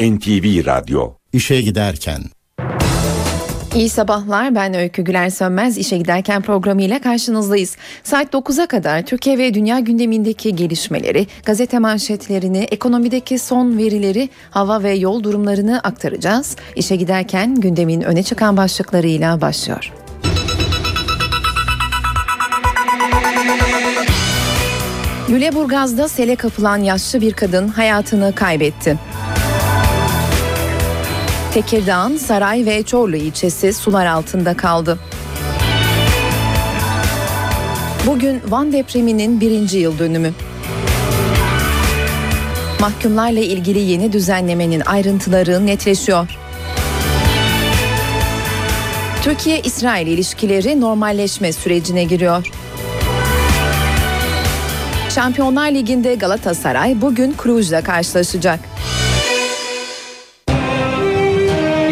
NTV Radyo İşe giderken İyi sabahlar ben Öykü Güler Sönmez işe giderken programıyla karşınızdayız. Saat 9'a kadar Türkiye ve dünya gündemindeki gelişmeleri, gazete manşetlerini, ekonomideki son verileri, hava ve yol durumlarını aktaracağız. İşe giderken gündemin öne çıkan başlıklarıyla başlıyor. Lüleburgaz'da sele kapılan yaşlı bir kadın hayatını kaybetti. Tekirdağ'ın Saray ve Çorlu ilçesi sular altında kaldı. Bugün Van depreminin birinci yıl dönümü. Mahkumlarla ilgili yeni düzenlemenin ayrıntıları netleşiyor. Türkiye-İsrail ilişkileri normalleşme sürecine giriyor. Şampiyonlar Ligi'nde Galatasaray bugün Cluj'la karşılaşacak.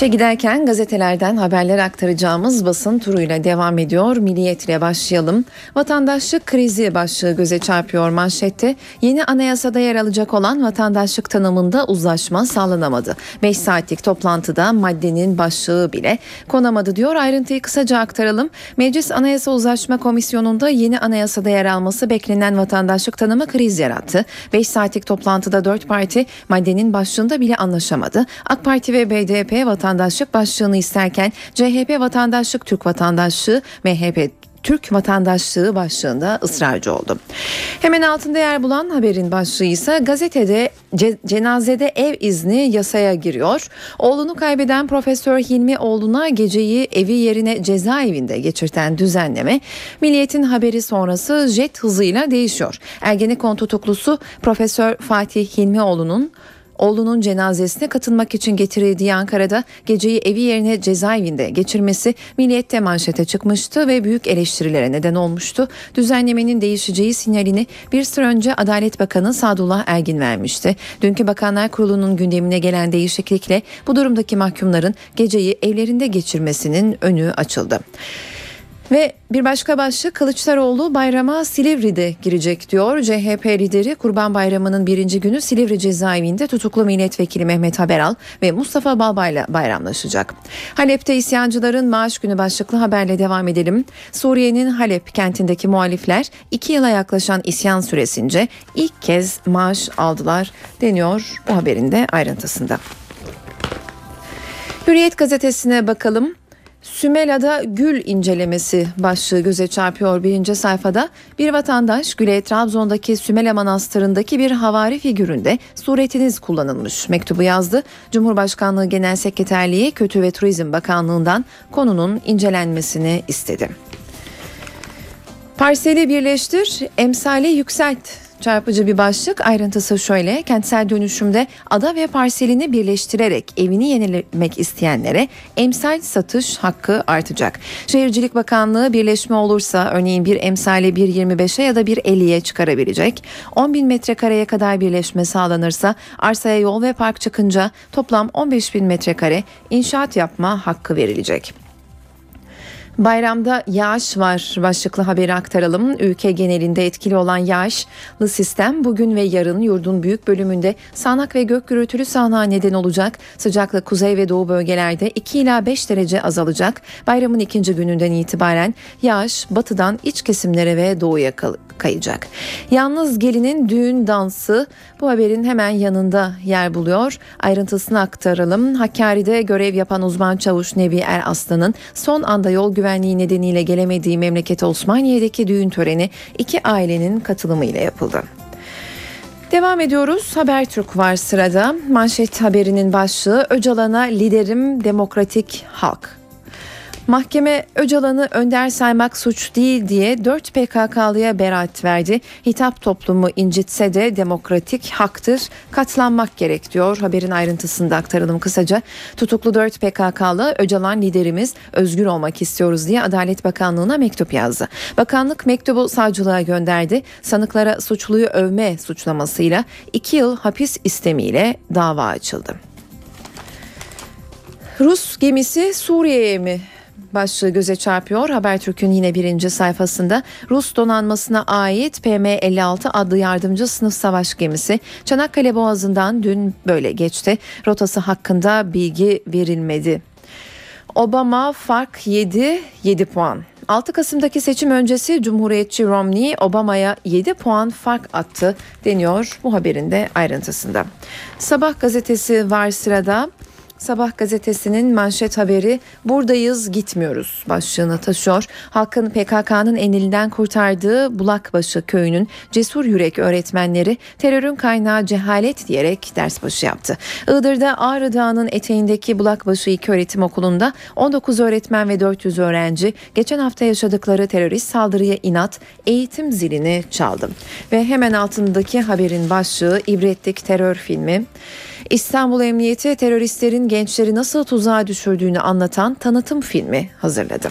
İşe giderken gazetelerden haberler aktaracağımız basın turuyla devam ediyor. Milliyet ile başlayalım. Vatandaşlık krizi başlığı göze çarpıyor manşette. Yeni anayasada yer alacak olan vatandaşlık tanımında uzlaşma sağlanamadı. 5 saatlik toplantıda maddenin başlığı bile konamadı diyor. Ayrıntıyı kısaca aktaralım. Meclis Anayasa Uzlaşma Komisyonu'nda yeni anayasada yer alması beklenen vatandaşlık tanımı kriz yarattı. 5 saatlik toplantıda 4 parti maddenin başlığında bile anlaşamadı. AK Parti ve BDP vatandaşlık vatandaşlık başlığını isterken CHP vatandaşlık Türk vatandaşlığı MHP Türk vatandaşlığı başlığında ısrarcı oldu. Hemen altında yer bulan haberin başlığı ise gazetede ce- cenazede ev izni yasaya giriyor. Oğlunu kaybeden Profesör Hilmi oğluna geceyi evi yerine cezaevinde geçirten düzenleme Milliyet'in haberi sonrası jet hızıyla değişiyor. Ergenekon tutuklusu Profesör Fatih Hilmioğlu'nun oğlunun cenazesine katılmak için getirildiği Ankara'da geceyi evi yerine cezaevinde geçirmesi Milliyet'te manşete çıkmıştı ve büyük eleştirilere neden olmuştu. Düzenlemenin değişeceği sinyalini bir süre önce Adalet Bakanı Sadullah Ergin vermişti. Dünkü Bakanlar Kurulu'nun gündemine gelen değişiklikle bu durumdaki mahkumların geceyi evlerinde geçirmesinin önü açıldı. Ve bir başka başlık Kılıçdaroğlu bayrama Silivri'de girecek diyor. CHP lideri Kurban Bayramı'nın birinci günü Silivri cezaevinde tutuklu milletvekili Mehmet Haberal ve Mustafa Balbay'la bayramlaşacak. Halep'te isyancıların maaş günü başlıklı haberle devam edelim. Suriye'nin Halep kentindeki muhalifler iki yıla yaklaşan isyan süresince ilk kez maaş aldılar deniyor bu haberin de ayrıntısında. Hürriyet gazetesine bakalım. Sümela'da gül incelemesi başlığı göze çarpıyor birinci sayfada. Bir vatandaş Gül'e Trabzon'daki Sümela Manastırı'ndaki bir havari figüründe suretiniz kullanılmış mektubu yazdı. Cumhurbaşkanlığı Genel Sekreterliği Kötü ve Turizm Bakanlığı'ndan konunun incelenmesini istedi. Parseli birleştir, emsali yükselt Çarpıcı bir başlık ayrıntısı şöyle kentsel dönüşümde ada ve parselini birleştirerek evini yenilemek isteyenlere emsal satış hakkı artacak. Şehircilik Bakanlığı birleşme olursa örneğin bir emsali 1.25'e ya da 1.50'ye çıkarabilecek. 10 bin metrekareye kadar birleşme sağlanırsa arsaya yol ve park çıkınca toplam 15 bin metrekare inşaat yapma hakkı verilecek. Bayramda yağış var başlıklı haberi aktaralım. Ülke genelinde etkili olan yağışlı sistem bugün ve yarın yurdun büyük bölümünde sağanak ve gök gürültülü sağanağa neden olacak. Sıcaklık kuzey ve doğu bölgelerde 2 ila 5 derece azalacak. Bayramın ikinci gününden itibaren yağış batıdan iç kesimlere ve doğuya kayacak. Yalnız gelinin düğün dansı bu haberin hemen yanında yer buluyor. Ayrıntısını aktaralım. Hakkari'de görev yapan uzman çavuş Nebi Er Aslan'ın son anda yol güvenliği nedeniyle gelemediği memleket Osmaniye'deki düğün töreni iki ailenin katılımıyla yapıldı. Devam ediyoruz. Habertürk var sırada. Manşet haberinin başlığı Öcalan'a liderim demokratik halk. Mahkeme Öcalan'ı önder saymak suç değil diye 4 PKK'lıya beraat verdi. Hitap toplumu incitse de demokratik haktır, katlanmak gerek diyor. Haberin ayrıntısında aktaralım kısaca. Tutuklu 4 PKK'lı Öcalan liderimiz özgür olmak istiyoruz diye Adalet Bakanlığı'na mektup yazdı. Bakanlık mektubu savcılığa gönderdi. Sanıklara suçluyu övme suçlamasıyla 2 yıl hapis istemiyle dava açıldı. Rus gemisi Suriye'ye mi başlığı göze çarpıyor. Habertürk'ün yine birinci sayfasında Rus donanmasına ait PM-56 adlı yardımcı sınıf savaş gemisi Çanakkale Boğazı'ndan dün böyle geçti. Rotası hakkında bilgi verilmedi. Obama fark 7, 7 puan. 6 Kasım'daki seçim öncesi Cumhuriyetçi Romney Obama'ya 7 puan fark attı deniyor bu haberin de ayrıntısında. Sabah gazetesi var sırada. Sabah gazetesinin manşet haberi buradayız gitmiyoruz başlığını taşıyor. Halkın PKK'nın enilinden kurtardığı Bulakbaşı köyünün cesur yürek öğretmenleri terörün kaynağı cehalet diyerek ders başı yaptı. Iğdır'da Ağrı Dağı'nın eteğindeki Bulakbaşı öğretim Okulu'nda 19 öğretmen ve 400 öğrenci geçen hafta yaşadıkları terörist saldırıya inat eğitim zilini çaldı. Ve hemen altındaki haberin başlığı ibretlik terör filmi. İstanbul Emniyeti teröristlerin gençleri nasıl tuzağa düşürdüğünü anlatan tanıtım filmi hazırladı.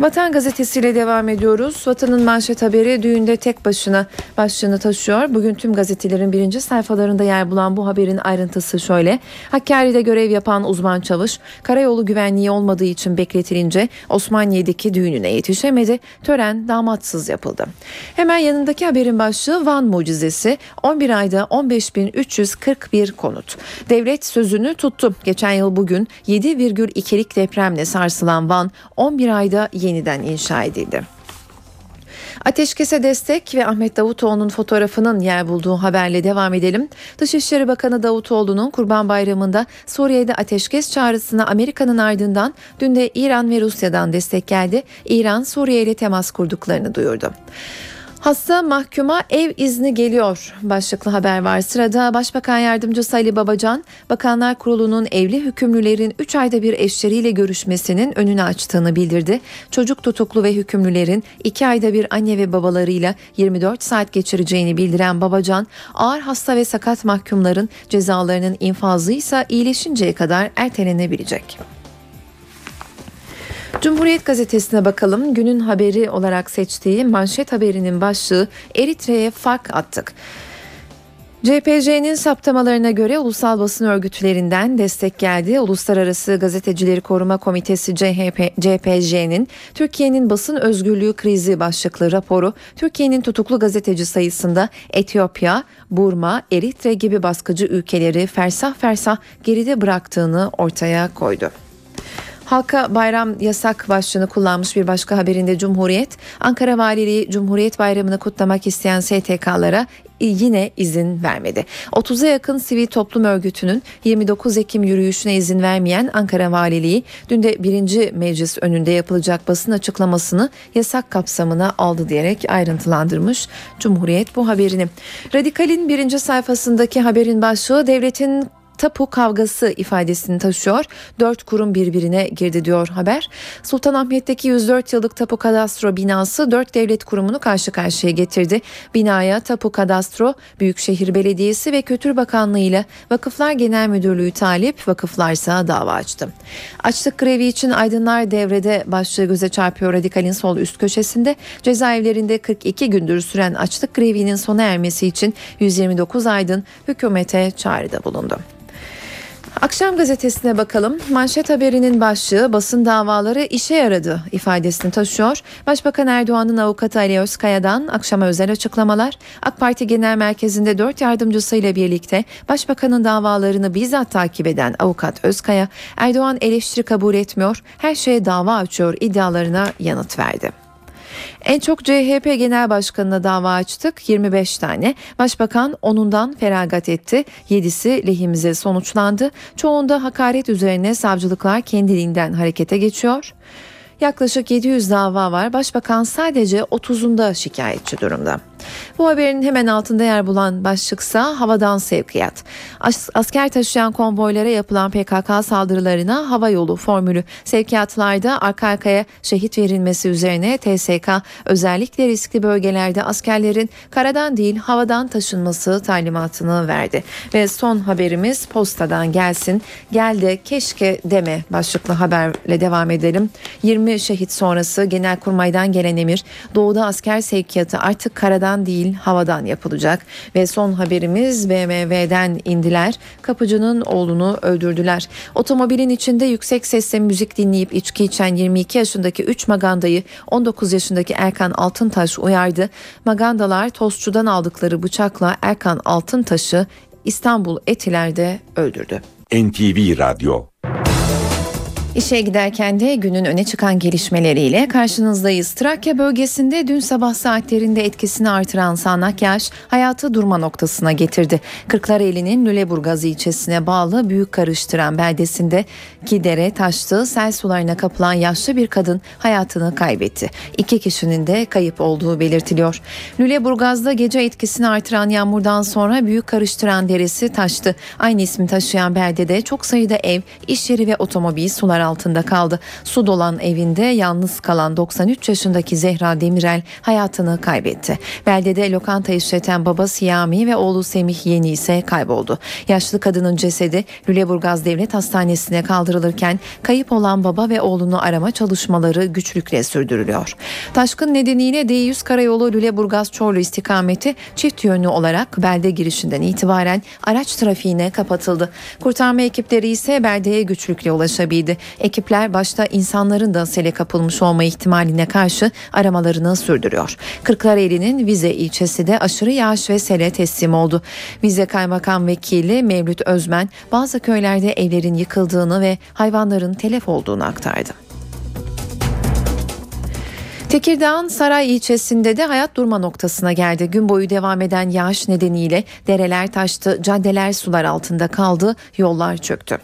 Vatan gazetesiyle devam ediyoruz. Vatanın manşet haberi düğünde tek başına başlığını taşıyor. Bugün tüm gazetelerin birinci sayfalarında yer bulan bu haberin ayrıntısı şöyle. Hakkari'de görev yapan uzman çavuş karayolu güvenliği olmadığı için bekletilince Osmaniye'deki düğününe yetişemedi. Tören damatsız yapıldı. Hemen yanındaki haberin başlığı Van mucizesi 11 ayda 15.341 konut. Devlet sözünü tuttu. Geçen yıl bugün 7,2'lik depremle sarsılan Van 11 ayda yeniden inşa edildi. Ateşkese destek ve Ahmet Davutoğlu'nun fotoğrafının yer bulduğu haberle devam edelim. Dışişleri Bakanı Davutoğlu'nun Kurban Bayramı'nda Suriye'de ateşkes çağrısına Amerika'nın ardından dün de İran ve Rusya'dan destek geldi. İran Suriye ile temas kurduklarını duyurdu. Hasta mahkuma ev izni geliyor başlıklı haber var. Sırada Başbakan Yardımcısı Ali Babacan, Bakanlar Kurulu'nun evli hükümlülerin 3 ayda bir eşleriyle görüşmesinin önünü açtığını bildirdi. Çocuk tutuklu ve hükümlülerin 2 ayda bir anne ve babalarıyla 24 saat geçireceğini bildiren Babacan, ağır hasta ve sakat mahkumların cezalarının infazı ise iyileşinceye kadar ertelenebilecek. Cumhuriyet gazetesine bakalım. Günün haberi olarak seçtiği manşet haberinin başlığı Eritre'ye fark attık. CPC'nin saptamalarına göre ulusal basın örgütlerinden destek geldi. Uluslararası Gazetecileri Koruma Komitesi CHP, CPC'nin Türkiye'nin basın özgürlüğü krizi başlıklı raporu Türkiye'nin tutuklu gazeteci sayısında Etiyopya, Burma, Eritre gibi baskıcı ülkeleri fersah fersah geride bıraktığını ortaya koydu. Halka bayram yasak başlığını kullanmış bir başka haberinde Cumhuriyet, Ankara Valiliği Cumhuriyet Bayramı'nı kutlamak isteyen STK'lara yine izin vermedi. 30'a yakın sivil toplum örgütünün 29 Ekim yürüyüşüne izin vermeyen Ankara Valiliği dün de birinci meclis önünde yapılacak basın açıklamasını yasak kapsamına aldı diyerek ayrıntılandırmış Cumhuriyet bu haberini. Radikal'in birinci sayfasındaki haberin başlığı devletin tapu kavgası ifadesini taşıyor. Dört kurum birbirine girdi diyor haber. Sultanahmet'teki 104 yıllık tapu kadastro binası dört devlet kurumunu karşı karşıya getirdi. Binaya tapu kadastro, Büyükşehir Belediyesi ve Kültür Bakanlığı ile Vakıflar Genel Müdürlüğü talip, vakıflarsa dava açtı. Açlık grevi için aydınlar devrede başlığı göze çarpıyor radikalin sol üst köşesinde. Cezaevlerinde 42 gündür süren açlık grevinin sona ermesi için 129 aydın hükümete çağrıda bulundu. Akşam gazetesine bakalım. Manşet haberinin başlığı basın davaları işe yaradı ifadesini taşıyor. Başbakan Erdoğan'ın avukatı Ali Özkaya'dan akşama özel açıklamalar. AK Parti Genel Merkezi'nde dört yardımcısıyla birlikte başbakanın davalarını bizzat takip eden avukat Özkaya, Erdoğan eleştiri kabul etmiyor, her şeye dava açıyor iddialarına yanıt verdi. En çok CHP Genel Başkanı'na dava açtık 25 tane. Başbakan onundan feragat etti. 7'si lehimize sonuçlandı. Çoğunda hakaret üzerine savcılıklar kendiliğinden harekete geçiyor. Yaklaşık 700 dava var. Başbakan sadece 30'unda şikayetçi durumda. Bu haberin hemen altında yer bulan başlıksa havadan sevkiyat. As- asker taşıyan konvoylara yapılan PKK saldırılarına hava yolu formülü sevkiyatlarda arka arkaya şehit verilmesi üzerine TSK özellikle riskli bölgelerde askerlerin karadan değil havadan taşınması talimatını verdi. Ve son haberimiz postadan gelsin. Gel de keşke deme başlıklı haberle devam edelim. 20 20 şehit sonrası Genelkurmay'dan gelen emir doğuda asker sevkiyatı artık karadan değil havadan yapılacak ve son haberimiz BMW'den indiler. Kapıcının oğlunu öldürdüler. Otomobilin içinde yüksek sesle müzik dinleyip içki içen 22 yaşındaki 3 magandayı 19 yaşındaki Erkan Altıntaş uyardı. Magandalar tostçudan aldıkları bıçakla Erkan Altıntaş'ı İstanbul Etiler'de öldürdü. NTV Radyo İşe giderken de günün öne çıkan gelişmeleriyle karşınızdayız. Trakya bölgesinde dün sabah saatlerinde etkisini artıran sağanak yağış hayatı durma noktasına getirdi. Kırklareli'nin Lüleburgaz ilçesine bağlı Büyük Karıştıran beldesinde ki dere taştı, sel sularına kapılan yaşlı bir kadın hayatını kaybetti. İki kişinin de kayıp olduğu belirtiliyor. Lüleburgaz'da gece etkisini artıran yağmurdan sonra Büyük Karıştıran deresi taştı. Aynı ismi taşıyan beldede çok sayıda ev, iş yeri ve otomobil sular altında kaldı. Su dolan evinde yalnız kalan 93 yaşındaki Zehra Demirel hayatını kaybetti. Beldede lokanta işleten baba Siyami ve oğlu Semih Yeni ise kayboldu. Yaşlı kadının cesedi Lüleburgaz Devlet Hastanesi'ne kaldırılırken kayıp olan baba ve oğlunu arama çalışmaları güçlükle sürdürülüyor. Taşkın nedeniyle D100 karayolu Lüleburgaz Çorlu istikameti çift yönlü olarak belde girişinden itibaren araç trafiğine kapatıldı. Kurtarma ekipleri ise beldeye güçlükle ulaşabildi. Ekipler başta insanların da sele kapılmış olma ihtimaline karşı aramalarını sürdürüyor. Kırklareli'nin Vize ilçesi de aşırı yağış ve sele teslim oldu. Vize Kaymakam Vekili Mevlüt Özmen bazı köylerde evlerin yıkıldığını ve hayvanların telef olduğunu aktardı. Tekirdağ'ın Saray ilçesinde de hayat durma noktasına geldi. Gün boyu devam eden yağış nedeniyle dereler taştı, caddeler sular altında kaldı, yollar çöktü.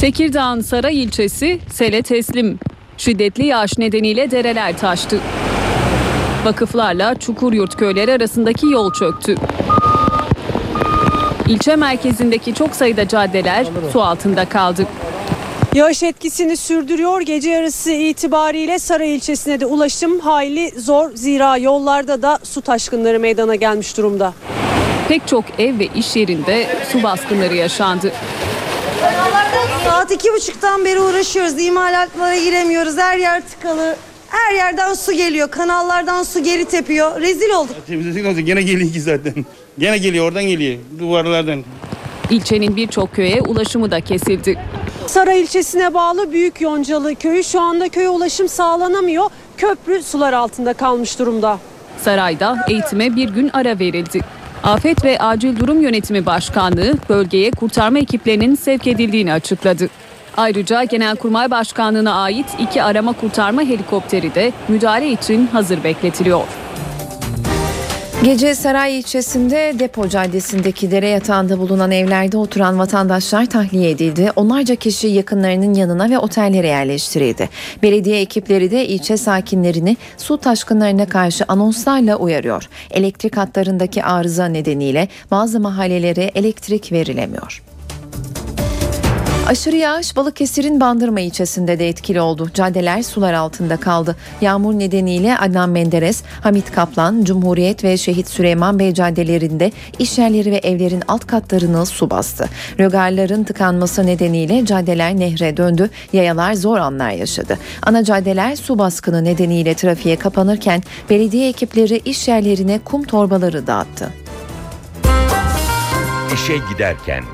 Tekirdağ'ın Saray ilçesi sele teslim. Şiddetli yağış nedeniyle dereler taştı. Vakıflarla Çukuryurt köyleri arasındaki yol çöktü. İlçe merkezindeki çok sayıda caddeler su altında kaldı. Yağış etkisini sürdürüyor. Gece yarısı itibariyle Saray ilçesine de ulaşım hayli zor. Zira yollarda da su taşkınları meydana gelmiş durumda. Pek çok ev ve iş yerinde su baskınları yaşandı. Saat iki buçuktan beri uğraşıyoruz. İmalatlara giremiyoruz. Her yer tıkalı. Her yerden su geliyor. Kanallardan su geri tepiyor. Rezil olduk. Temizledik olacak gene geliyor ki zaten. Gene geliyor oradan geliyor duvarlardan. İlçenin birçok köye ulaşımı da kesildi. Saray ilçesine bağlı Büyük Yoncalı köyü şu anda köye ulaşım sağlanamıyor. Köprü sular altında kalmış durumda. Sarayda eğitime bir gün ara verildi. Afet ve Acil Durum Yönetimi Başkanlığı bölgeye kurtarma ekiplerinin sevk edildiğini açıkladı. Ayrıca Genelkurmay Başkanlığı'na ait iki arama kurtarma helikopteri de müdahale için hazır bekletiliyor. Gece Saray ilçesinde Depo Caddesi'ndeki dere yatağında bulunan evlerde oturan vatandaşlar tahliye edildi. Onlarca kişi yakınlarının yanına ve otellere yerleştirildi. Belediye ekipleri de ilçe sakinlerini su taşkınlarına karşı anonslarla uyarıyor. Elektrik hatlarındaki arıza nedeniyle bazı mahallelere elektrik verilemiyor. Aşırı yağış Balıkesir'in Bandırma ilçesinde de etkili oldu. Caddeler sular altında kaldı. Yağmur nedeniyle Adnan Menderes, Hamit Kaplan, Cumhuriyet ve Şehit Süleyman Bey caddelerinde iş yerleri ve evlerin alt katlarını su bastı. Rögarların tıkanması nedeniyle caddeler nehre döndü. Yayalar zor anlar yaşadı. Ana caddeler su baskını nedeniyle trafiğe kapanırken belediye ekipleri iş yerlerine kum torbaları dağıttı. İşe giderken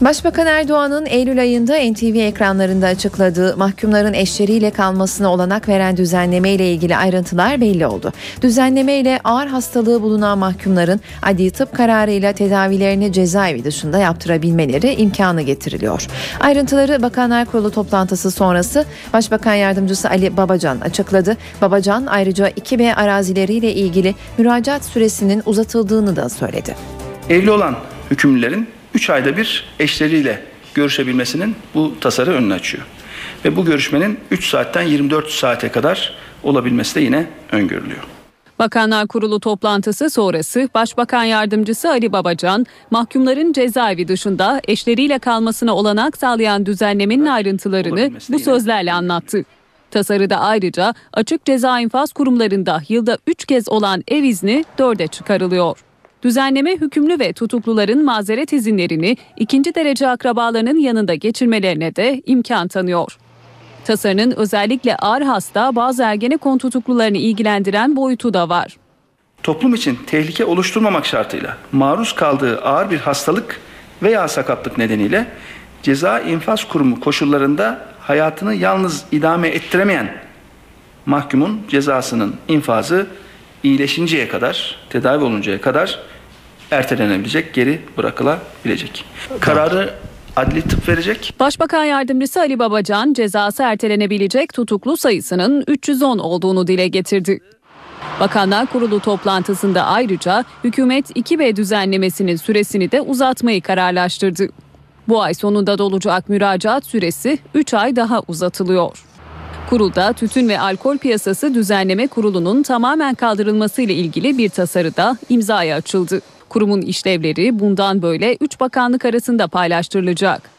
Başbakan Erdoğan'ın Eylül ayında NTV ekranlarında açıkladığı mahkumların eşleriyle kalmasına olanak veren düzenleme ile ilgili ayrıntılar belli oldu. Düzenleme ile ağır hastalığı bulunan mahkumların adli tıp kararıyla tedavilerini cezaevi dışında yaptırabilmeleri imkanı getiriliyor. Ayrıntıları Bakanlar Kurulu toplantısı sonrası Başbakan Yardımcısı Ali Babacan açıkladı. Babacan ayrıca 2B arazileriyle ilgili müracaat süresinin uzatıldığını da söyledi. Evli olan hükümlülerin 3 ayda bir eşleriyle görüşebilmesinin bu tasarı önünü açıyor. Ve bu görüşmenin 3 saatten 24 saate kadar olabilmesi de yine öngörülüyor. Bakanlar Kurulu toplantısı sonrası Başbakan Yardımcısı Ali Babacan, mahkumların cezaevi dışında eşleriyle kalmasına olanak sağlayan düzenlemenin ayrıntılarını bu sözlerle anlattı. Tasarıda ayrıca açık ceza infaz kurumlarında yılda 3 kez olan ev izni 4'e çıkarılıyor. Düzenleme hükümlü ve tutukluların mazeret izinlerini ikinci derece akrabalarının yanında geçirmelerine de imkan tanıyor. Tasarının özellikle ağır hasta bazı ergenekon tutuklularını ilgilendiren boyutu da var. Toplum için tehlike oluşturmamak şartıyla maruz kaldığı ağır bir hastalık veya sakatlık nedeniyle ceza infaz kurumu koşullarında hayatını yalnız idame ettiremeyen mahkumun cezasının infazı iyileşinceye kadar, tedavi oluncaya kadar ertelenebilecek, geri bırakılabilecek. Kararı adli tıp verecek. Başbakan Yardımcısı Ali Babacan cezası ertelenebilecek tutuklu sayısının 310 olduğunu dile getirdi. Bakanlar Kurulu toplantısında ayrıca hükümet 2B düzenlemesinin süresini de uzatmayı kararlaştırdı. Bu ay sonunda dolacak müracaat süresi 3 ay daha uzatılıyor. Kurulda Tütün ve Alkol Piyasası Düzenleme Kurulu'nun tamamen kaldırılması ile ilgili bir tasarı da imzaya açıldı. Kurumun işlevleri bundan böyle 3 bakanlık arasında paylaştırılacak.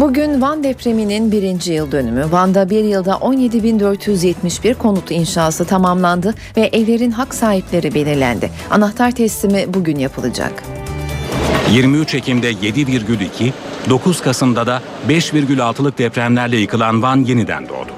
Bugün Van depreminin birinci yıl dönümü. Van'da bir yılda 17.471 konut inşası tamamlandı ve evlerin hak sahipleri belirlendi. Anahtar teslimi bugün yapılacak. 23 Ekim'de 7,2, 9 Kasım'da da 5,6'lık depremlerle yıkılan Van yeniden doğdu.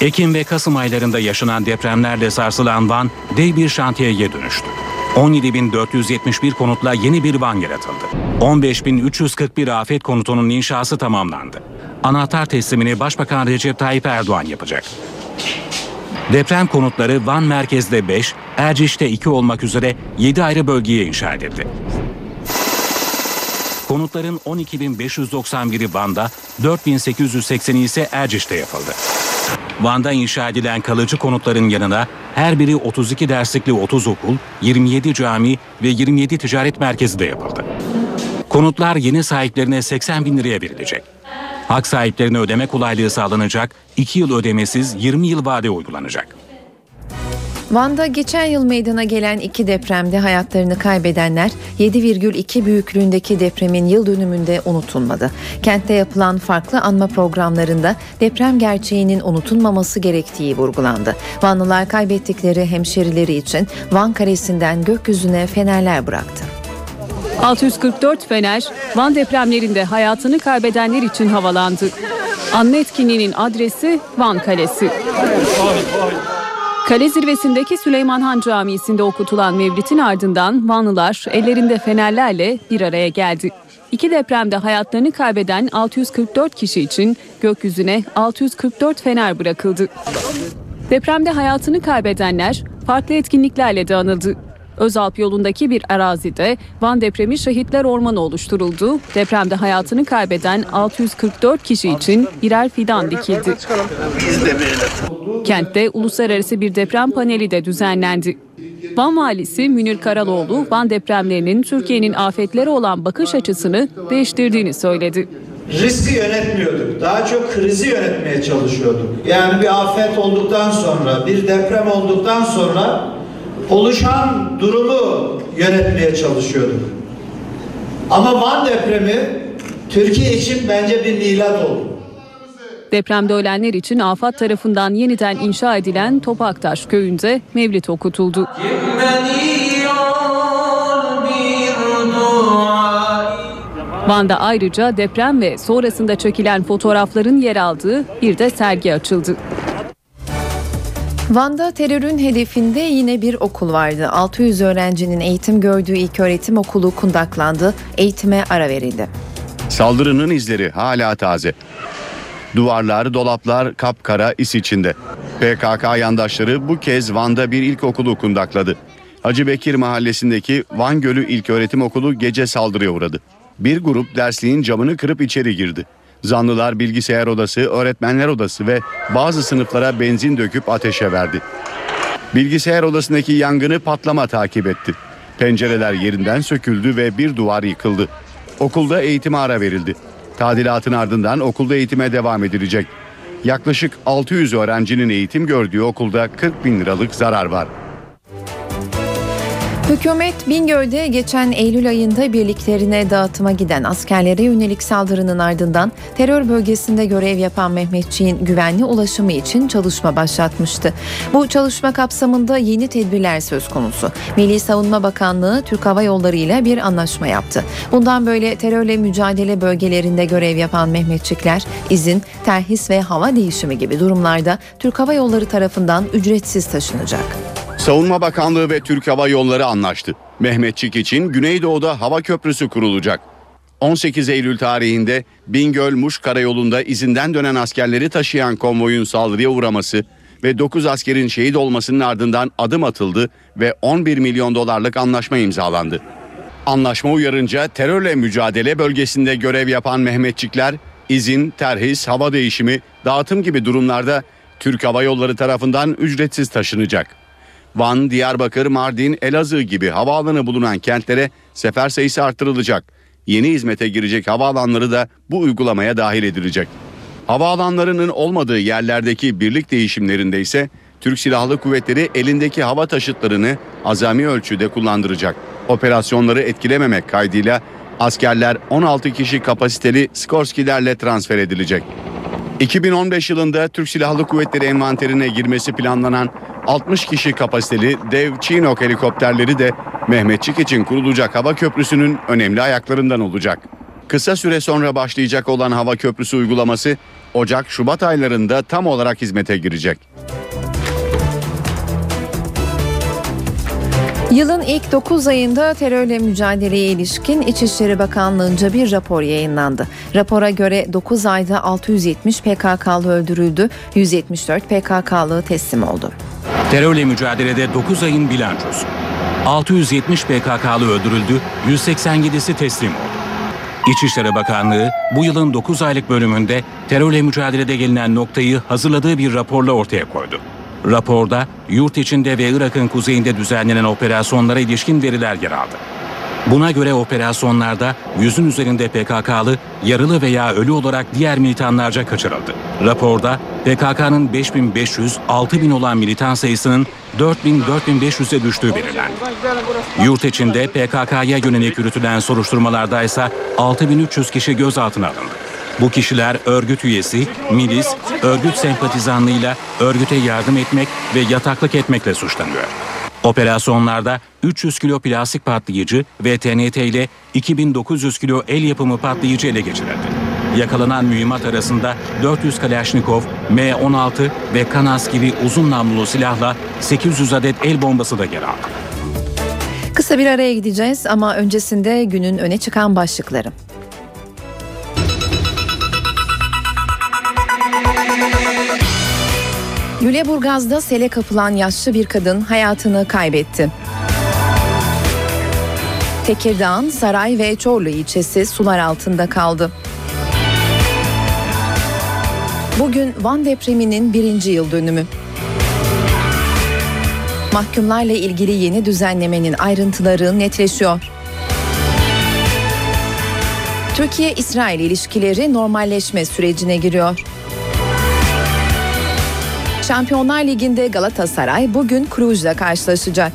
Ekim ve Kasım aylarında yaşanan depremlerle sarsılan Van dev bir şantiyeye dönüştü. 17.471 konutla yeni bir Van yaratıldı. 15.341 afet konutunun inşası tamamlandı. Anahtar teslimini Başbakan Recep Tayyip Erdoğan yapacak. Deprem konutları Van merkezde 5, Erciş'te 2 olmak üzere 7 ayrı bölgeye inşa edildi. Konutların 12.591'i Van'da, 4.880'i ise Erciş'te yapıldı. Van'da inşa edilen kalıcı konutların yanına her biri 32 derslikli 30 okul, 27 cami ve 27 ticaret merkezi de yapıldı. Konutlar yeni sahiplerine 80 bin liraya verilecek. Hak sahiplerine ödeme kolaylığı sağlanacak, 2 yıl ödemesiz 20 yıl vade uygulanacak. Van'da geçen yıl meydana gelen iki depremde hayatlarını kaybedenler 7,2 büyüklüğündeki depremin yıl dönümünde unutulmadı. Kentte yapılan farklı anma programlarında deprem gerçeğinin unutulmaması gerektiği vurgulandı. Vanlılar kaybettikleri hemşerileri için Van Kalesi'nden gökyüzüne fenerler bıraktı. 644 fener Van depremlerinde hayatını kaybedenler için havalandı. Anma etkinliğinin adresi Van Kalesi. Kale zirvesindeki Süleyman Han Camii'sinde okutulan mevlitin ardından Vanlılar ellerinde fenerlerle bir araya geldi. İki depremde hayatlarını kaybeden 644 kişi için gökyüzüne 644 fener bırakıldı. Depremde hayatını kaybedenler farklı etkinliklerle de anıldı. Özalp yolundaki bir arazide Van depremi şehitler ormanı oluşturuldu. Depremde hayatını kaybeden 644 kişi için birer fidan dikildi. Kentte uluslararası bir deprem paneli de düzenlendi. Van valisi Münir Karaloğlu, Van depremlerinin Türkiye'nin afetlere olan bakış açısını değiştirdiğini söyledi. Riski yönetmiyorduk. Daha çok krizi yönetmeye çalışıyorduk. Yani bir afet olduktan sonra, bir deprem olduktan sonra oluşan durumu yönetmeye çalışıyorduk. Ama Van depremi Türkiye için bence bir milat oldu. Depremde ölenler için AFAD tarafından yeniden inşa edilen Topaktaş köyünde mevlit okutuldu. Van'da ayrıca deprem ve sonrasında çekilen fotoğrafların yer aldığı bir de sergi açıldı. Van'da terörün hedefinde yine bir okul vardı. 600 öğrencinin eğitim gördüğü ilk öğretim okulu kundaklandı. Eğitime ara verildi. Saldırının izleri hala taze. Duvarlar, dolaplar kapkara is içinde. PKK yandaşları bu kez Van'da bir ilkokulu kundakladı. Hacı Bekir mahallesindeki Van Gölü İlköğretim Okulu gece saldırıya uğradı. Bir grup dersliğin camını kırıp içeri girdi. Zanlılar bilgisayar odası, öğretmenler odası ve bazı sınıflara benzin döküp ateşe verdi. Bilgisayar odasındaki yangını patlama takip etti. Pencereler yerinden söküldü ve bir duvar yıkıldı. Okulda eğitime ara verildi. Tadilatın ardından okulda eğitime devam edilecek. Yaklaşık 600 öğrencinin eğitim gördüğü okulda 40 bin liralık zarar var. Hükümet Bingöl'de geçen Eylül ayında birliklerine dağıtıma giden askerlere yönelik saldırının ardından terör bölgesinde görev yapan Mehmetçiğin güvenli ulaşımı için çalışma başlatmıştı. Bu çalışma kapsamında yeni tedbirler söz konusu. Milli Savunma Bakanlığı Türk Hava Yolları ile bir anlaşma yaptı. Bundan böyle terörle mücadele bölgelerinde görev yapan Mehmetçikler izin, terhis ve hava değişimi gibi durumlarda Türk Hava Yolları tarafından ücretsiz taşınacak. Savunma Bakanlığı ve Türk Hava Yolları anlaştı. Mehmetçik için Güneydoğu'da hava köprüsü kurulacak. 18 Eylül tarihinde Bingöl-Muş karayolunda izinden dönen askerleri taşıyan konvoyun saldırıya uğraması ve 9 askerin şehit olmasının ardından adım atıldı ve 11 milyon dolarlık anlaşma imzalandı. Anlaşma uyarınca terörle mücadele bölgesinde görev yapan Mehmetçikler izin, terhis, hava değişimi, dağıtım gibi durumlarda Türk Hava Yolları tarafından ücretsiz taşınacak. Van, Diyarbakır, Mardin, Elazığ gibi havaalanı bulunan kentlere sefer sayısı artırılacak. Yeni hizmete girecek havaalanları da bu uygulamaya dahil edilecek. Havaalanlarının olmadığı yerlerdeki birlik değişimlerinde ise Türk Silahlı Kuvvetleri elindeki hava taşıtlarını azami ölçüde kullandıracak. Operasyonları etkilememek kaydıyla askerler 16 kişi kapasiteli Skorskilerle transfer edilecek. 2015 yılında Türk Silahlı Kuvvetleri envanterine girmesi planlanan 60 kişi kapasiteli dev Chinook helikopterleri de Mehmetçik için kurulacak hava köprüsünün önemli ayaklarından olacak. Kısa süre sonra başlayacak olan hava köprüsü uygulaması Ocak-Şubat aylarında tam olarak hizmete girecek. Yılın ilk 9 ayında terörle mücadeleye ilişkin İçişleri Bakanlığı'nca bir rapor yayınlandı. Rapora göre 9 ayda 670 PKK'lı öldürüldü, 174 PKK'lı teslim oldu. Terörle mücadelede 9 ayın bilançosu. 670 PKK'lı öldürüldü, 187'si teslim oldu. İçişleri Bakanlığı bu yılın 9 aylık bölümünde terörle mücadelede gelinen noktayı hazırladığı bir raporla ortaya koydu. Raporda yurt içinde ve Irak'ın kuzeyinde düzenlenen operasyonlara ilişkin veriler yer aldı. Buna göre operasyonlarda yüzün üzerinde PKK'lı yarılı veya ölü olarak diğer militanlarca kaçırıldı. Raporda PKK'nın 5500-6000 olan militan sayısının 4000-4500'e düştüğü belirlendi. Yurt içinde PKK'ya yönelik yürütülen soruşturmalarda ise 6300 kişi gözaltına alındı. Bu kişiler örgüt üyesi, milis, örgüt sempatizanlığıyla örgüte yardım etmek ve yataklık etmekle suçlanıyor. Operasyonlarda 300 kilo plastik patlayıcı ve TNT ile 2900 kilo el yapımı patlayıcı ele geçirildi. Yakalanan mühimmat arasında 400 Kalashnikov, M16 ve Kanas gibi uzun namlulu silahla 800 adet el bombası da yer aldı. Kısa bir araya gideceğiz ama öncesinde günün öne çıkan başlıkları. Lüleburgaz'da sele kapılan yaşlı bir kadın hayatını kaybetti. Tekirdağ'ın Saray ve Çorlu ilçesi sular altında kaldı. Bugün Van depreminin birinci yıl dönümü. Mahkumlarla ilgili yeni düzenlemenin ayrıntıları netleşiyor. Türkiye-İsrail ilişkileri normalleşme sürecine giriyor. Şampiyonlar Ligi'nde Galatasaray bugün Cluj'la karşılaşacak.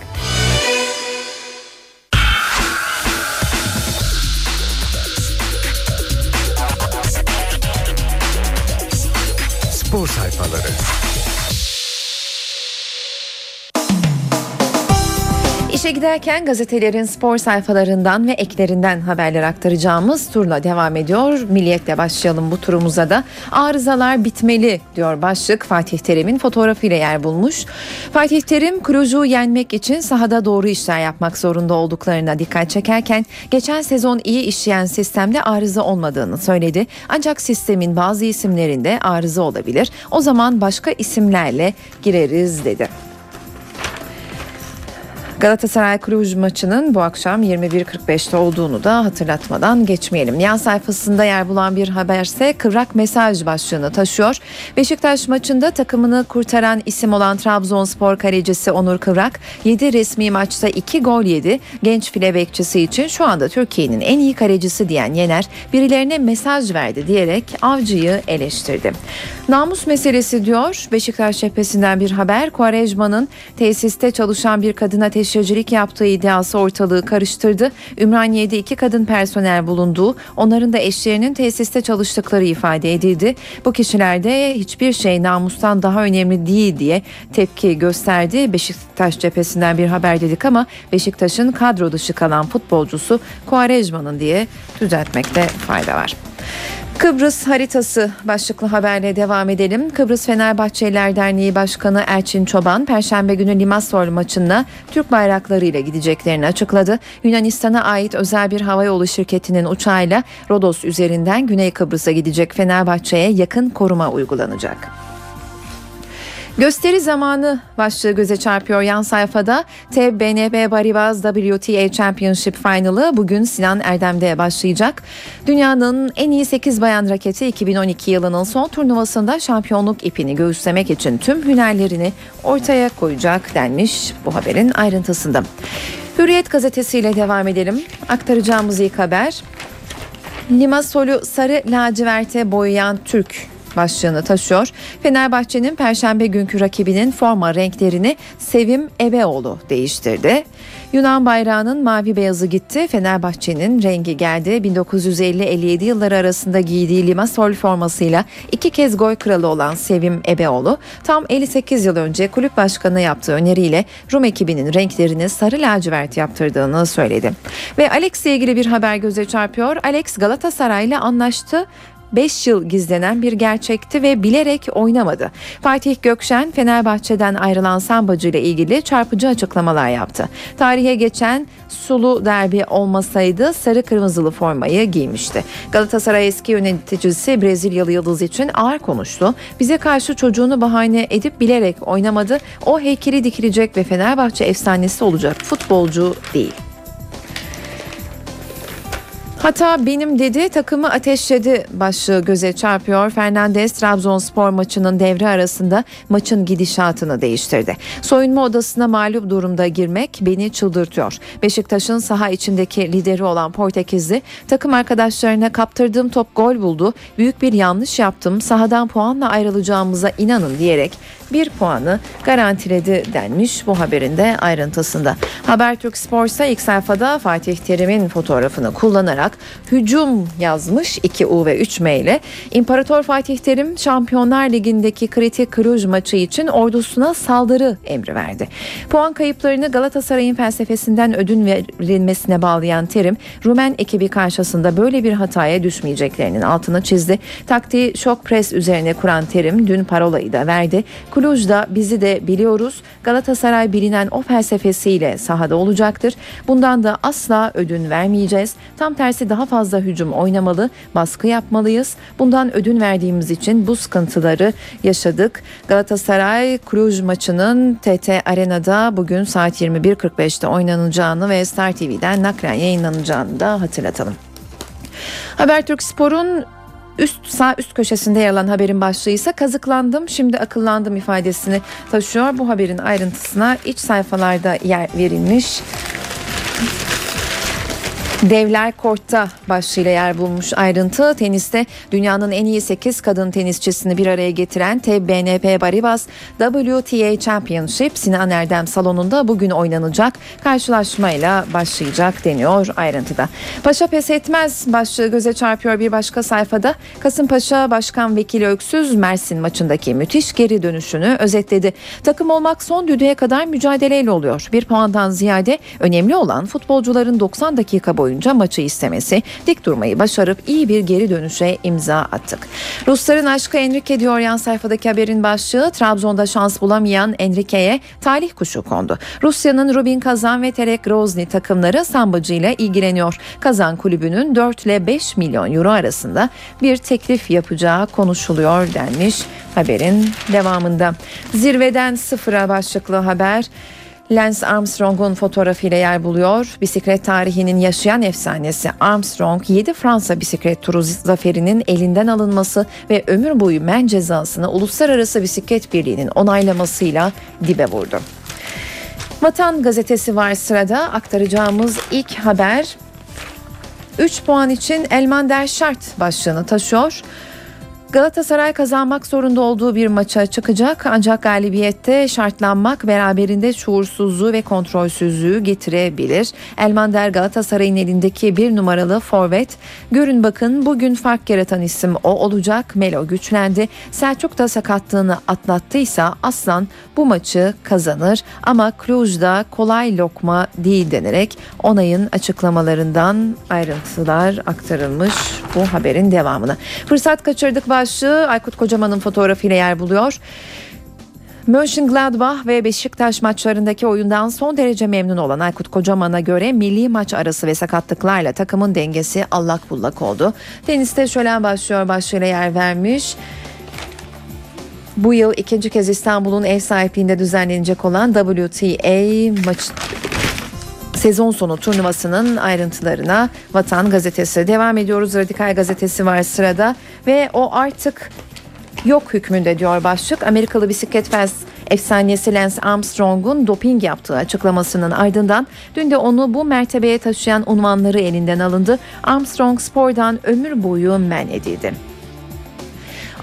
Giderken gazetelerin spor sayfalarından ve eklerinden haberler aktaracağımız turla devam ediyor. Milliyetle başlayalım bu turumuza da. Arızalar bitmeli diyor başlık Fatih Terim'in fotoğrafıyla yer bulmuş. Fatih Terim Cluj'u yenmek için sahada doğru işler yapmak zorunda olduklarına dikkat çekerken geçen sezon iyi işleyen sistemde arıza olmadığını söyledi. Ancak sistemin bazı isimlerinde arıza olabilir. O zaman başka isimlerle gireriz dedi. Galatasaray Cluj maçının bu akşam 21.45'te olduğunu da hatırlatmadan geçmeyelim. Yan sayfasında yer bulan bir haberse kıvrak mesaj başlığını taşıyor. Beşiktaş maçında takımını kurtaran isim olan Trabzonspor kalecisi Onur Kıvrak 7 resmi maçta 2 gol yedi. Genç file bekçisi için şu anda Türkiye'nin en iyi kalecisi diyen Yener birilerine mesaj verdi diyerek Avcı'yı eleştirdi. Namus meselesi diyor Beşiktaş cephesinden bir haber. Kuarejma'nın tesiste çalışan bir kadına teşhircilik yaptığı iddiası ortalığı karıştırdı. Ümraniye'de iki kadın personel bulunduğu, onların da eşlerinin tesiste çalıştıkları ifade edildi. Bu kişilerde hiçbir şey namustan daha önemli değil diye tepki gösterdi. Beşiktaş cephesinden bir haber dedik ama Beşiktaş'ın kadro dışı kalan futbolcusu Kuarejma'nın diye düzeltmekte fayda var. Kıbrıs haritası başlıklı haberle devam edelim. Kıbrıs Fenerbahçeliler Derneği Başkanı Erçin Çoban Perşembe günü Limassol maçına Türk bayraklarıyla gideceklerini açıkladı. Yunanistan'a ait özel bir havayolu şirketinin uçağıyla Rodos üzerinden Güney Kıbrıs'a gidecek Fenerbahçe'ye yakın koruma uygulanacak. Gösteri zamanı başlığı göze çarpıyor yan sayfada. TEB BNB Baribaz WTA Championship Finalı bugün Sinan Erdem'de başlayacak. Dünyanın en iyi 8 bayan raketi 2012 yılının son turnuvasında şampiyonluk ipini göğüslemek için tüm hünerlerini ortaya koyacak denmiş bu haberin ayrıntısında. Hürriyet gazetesiyle devam edelim. Aktaracağımız ilk haber. Limasol'u sarı laciverte boyayan Türk başlığını taşıyor. Fenerbahçe'nin perşembe günkü rakibinin forma renklerini Sevim Ebeoğlu değiştirdi. Yunan bayrağının mavi beyazı gitti. Fenerbahçe'nin rengi geldi. 1950-57 yılları arasında giydiği Limassol formasıyla iki kez gol kralı olan Sevim Ebeoğlu tam 58 yıl önce kulüp başkanı yaptığı öneriyle Rum ekibinin renklerini sarı lacivert yaptırdığını söyledi. Ve Alex ile ilgili bir haber göze çarpıyor. Alex Galatasaray'la anlaştı 5 yıl gizlenen bir gerçekti ve bilerek oynamadı. Fatih Gökşen Fenerbahçe'den ayrılan Sambacı ile ilgili çarpıcı açıklamalar yaptı. Tarihe geçen sulu derbi olmasaydı sarı kırmızılı formayı giymişti. Galatasaray eski yöneticisi Brezilyalı Yıldız için ağır konuştu. Bize karşı çocuğunu bahane edip bilerek oynamadı. O heykeli dikilecek ve Fenerbahçe efsanesi olacak futbolcu değil. Hata benim dedi takımı ateşledi başlığı göze çarpıyor. Fernandez Trabzonspor maçının devre arasında maçın gidişatını değiştirdi. Soyunma odasına mağlup durumda girmek beni çıldırtıyor. Beşiktaş'ın saha içindeki lideri olan Portekizli takım arkadaşlarına kaptırdığım top gol buldu. Büyük bir yanlış yaptım. Sahadan puanla ayrılacağımıza inanın diyerek bir puanı garantiledi denmiş bu haberin de ayrıntısında. Habertürk Spor'sa ilk sayfada Fatih Terim'in fotoğrafını kullanarak hücum yazmış 2 U ve 3 M ile. İmparator Fatih Terim Şampiyonlar Ligi'ndeki kritik Kruj maçı için ordusuna saldırı emri verdi. Puan kayıplarını Galatasaray'ın felsefesinden ödün verilmesine bağlayan Terim, Rumen ekibi karşısında böyle bir hataya düşmeyeceklerinin altını çizdi. Taktiği şok pres üzerine kuran Terim dün parolayı da verdi. Kuluj'da bizi de biliyoruz. Galatasaray bilinen o felsefesiyle sahada olacaktır. Bundan da asla ödün vermeyeceğiz. Tam tersi daha fazla hücum oynamalı, baskı yapmalıyız. Bundan ödün verdiğimiz için bu sıkıntıları yaşadık. Galatasaray Cluj maçının TT Arena'da bugün saat 21.45'te oynanacağını ve Star TV'den naklen yayınlanacağını da hatırlatalım. Habertürk Spor'un üst sağ üst köşesinde yer alan haberin başlığı ise kazıklandım şimdi akıllandım ifadesini taşıyor. Bu haberin ayrıntısına iç sayfalarda yer verilmiş. Devler Kort'ta başlığıyla yer bulmuş ayrıntı teniste dünyanın en iyi 8 kadın tenisçisini bir araya getiren TBNP Baribas WTA Championship Sinan Erdem salonunda bugün oynanacak karşılaşmayla başlayacak deniyor ayrıntıda. Paşa pes etmez başlığı göze çarpıyor bir başka sayfada. Kasımpaşa Başkan Vekili Öksüz Mersin maçındaki müthiş geri dönüşünü özetledi. Takım olmak son düdüğe kadar mücadeleyle oluyor. Bir puandan ziyade önemli olan futbolcuların 90 dakika boyunca boyunca maçı istemesi, dik durmayı başarıp iyi bir geri dönüşe imza attık. Rusların aşkı Enrique diyor yan sayfadaki haberin başlığı Trabzon'da şans bulamayan Enrique'ye talih kuşu kondu. Rusya'nın Rubin Kazan ve Terek Grozny takımları sambacı ile ilgileniyor. Kazan kulübünün 4 ile 5 milyon euro arasında bir teklif yapacağı konuşuluyor denmiş haberin devamında. Zirveden sıfıra başlıklı haber. Lance Armstrong'un fotoğrafıyla yer buluyor. Bisiklet tarihinin yaşayan efsanesi Armstrong 7 Fransa bisiklet turu zaferinin elinden alınması ve ömür boyu men cezasını Uluslararası Bisiklet Birliği'nin onaylamasıyla dibe vurdu. Vatan gazetesi var sırada aktaracağımız ilk haber 3 puan için Elmander şart başlığını taşıyor. Galatasaray kazanmak zorunda olduğu bir maça çıkacak ancak galibiyette şartlanmak beraberinde şuursuzluğu ve kontrolsüzlüğü getirebilir. Elmander Galatasaray'ın elindeki bir numaralı forvet. Görün bakın bugün fark yaratan isim o olacak. Melo güçlendi. Selçuk da sakatlığını atlattıysa Aslan bu maçı kazanır ama Cluj'da kolay lokma değil denerek onayın açıklamalarından ayrıntılar aktarılmış bu haberin devamına. Fırsat kaçırdık başlığı Aykut Kocaman'ın fotoğrafıyla yer buluyor. Mönchengladbach ve Beşiktaş maçlarındaki oyundan son derece memnun olan Aykut Kocaman'a göre milli maç arası ve sakatlıklarla takımın dengesi allak bullak oldu. Teniste şölen başlıyor başlığıyla yer vermiş. Bu yıl ikinci kez İstanbul'un ev sahipliğinde düzenlenecek olan WTA maç sezon sonu turnuvasının ayrıntılarına Vatan Gazetesi devam ediyoruz. Radikal Gazetesi var sırada ve o artık yok hükmünde diyor başlık. Amerikalı bisiklet efsanesi Lance Armstrong'un doping yaptığı açıklamasının ardından dün de onu bu mertebeye taşıyan unvanları elinden alındı. Armstrong spordan ömür boyu men edildi.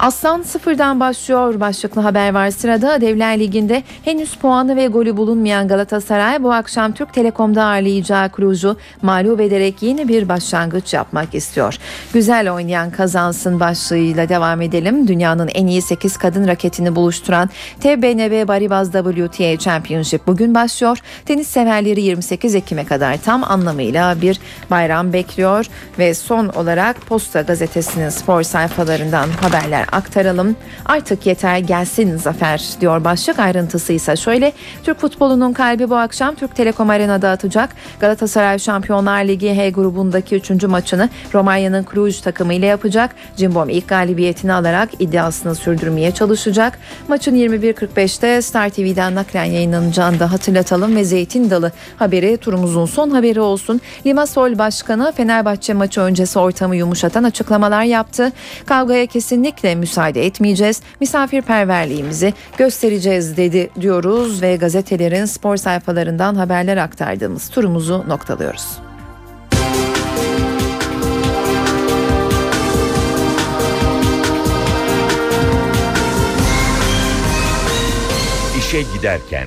Aslan sıfırdan başlıyor başlıklı haber var sırada. Devler Ligi'nde henüz puanı ve golü bulunmayan Galatasaray bu akşam Türk Telekom'da ağırlayacağı Cluj'u mağlup ederek yeni bir başlangıç yapmak istiyor. Güzel oynayan kazansın başlığıyla devam edelim. Dünyanın en iyi 8 kadın raketini buluşturan TBNB Baribaz WTA Championship bugün başlıyor. Tenis severleri 28 Ekim'e kadar tam anlamıyla bir bayram bekliyor ve son olarak Posta gazetesinin spor sayfalarından haberler aktaralım. Artık yeter gelsin zafer diyor başlık ayrıntısı ise şöyle. Türk futbolunun kalbi bu akşam Türk Telekom Arena'da atacak. Galatasaray Şampiyonlar Ligi H grubundaki 3. maçını Romanya'nın Cluj takımı ile yapacak. Cimbom ilk galibiyetini alarak iddiasını sürdürmeye çalışacak. Maçın 21.45'te Star TV'den naklen yayınlanacağını da hatırlatalım ve Zeytin Dalı haberi turumuzun son haberi olsun. Limasol Başkanı Fenerbahçe maçı öncesi ortamı yumuşatan açıklamalar yaptı. Kavgaya kesinlikle müsaade etmeyeceğiz. Misafirperverliğimizi göstereceğiz dedi diyoruz ve gazetelerin spor sayfalarından haberler aktardığımız turumuzu noktalıyoruz. İşe giderken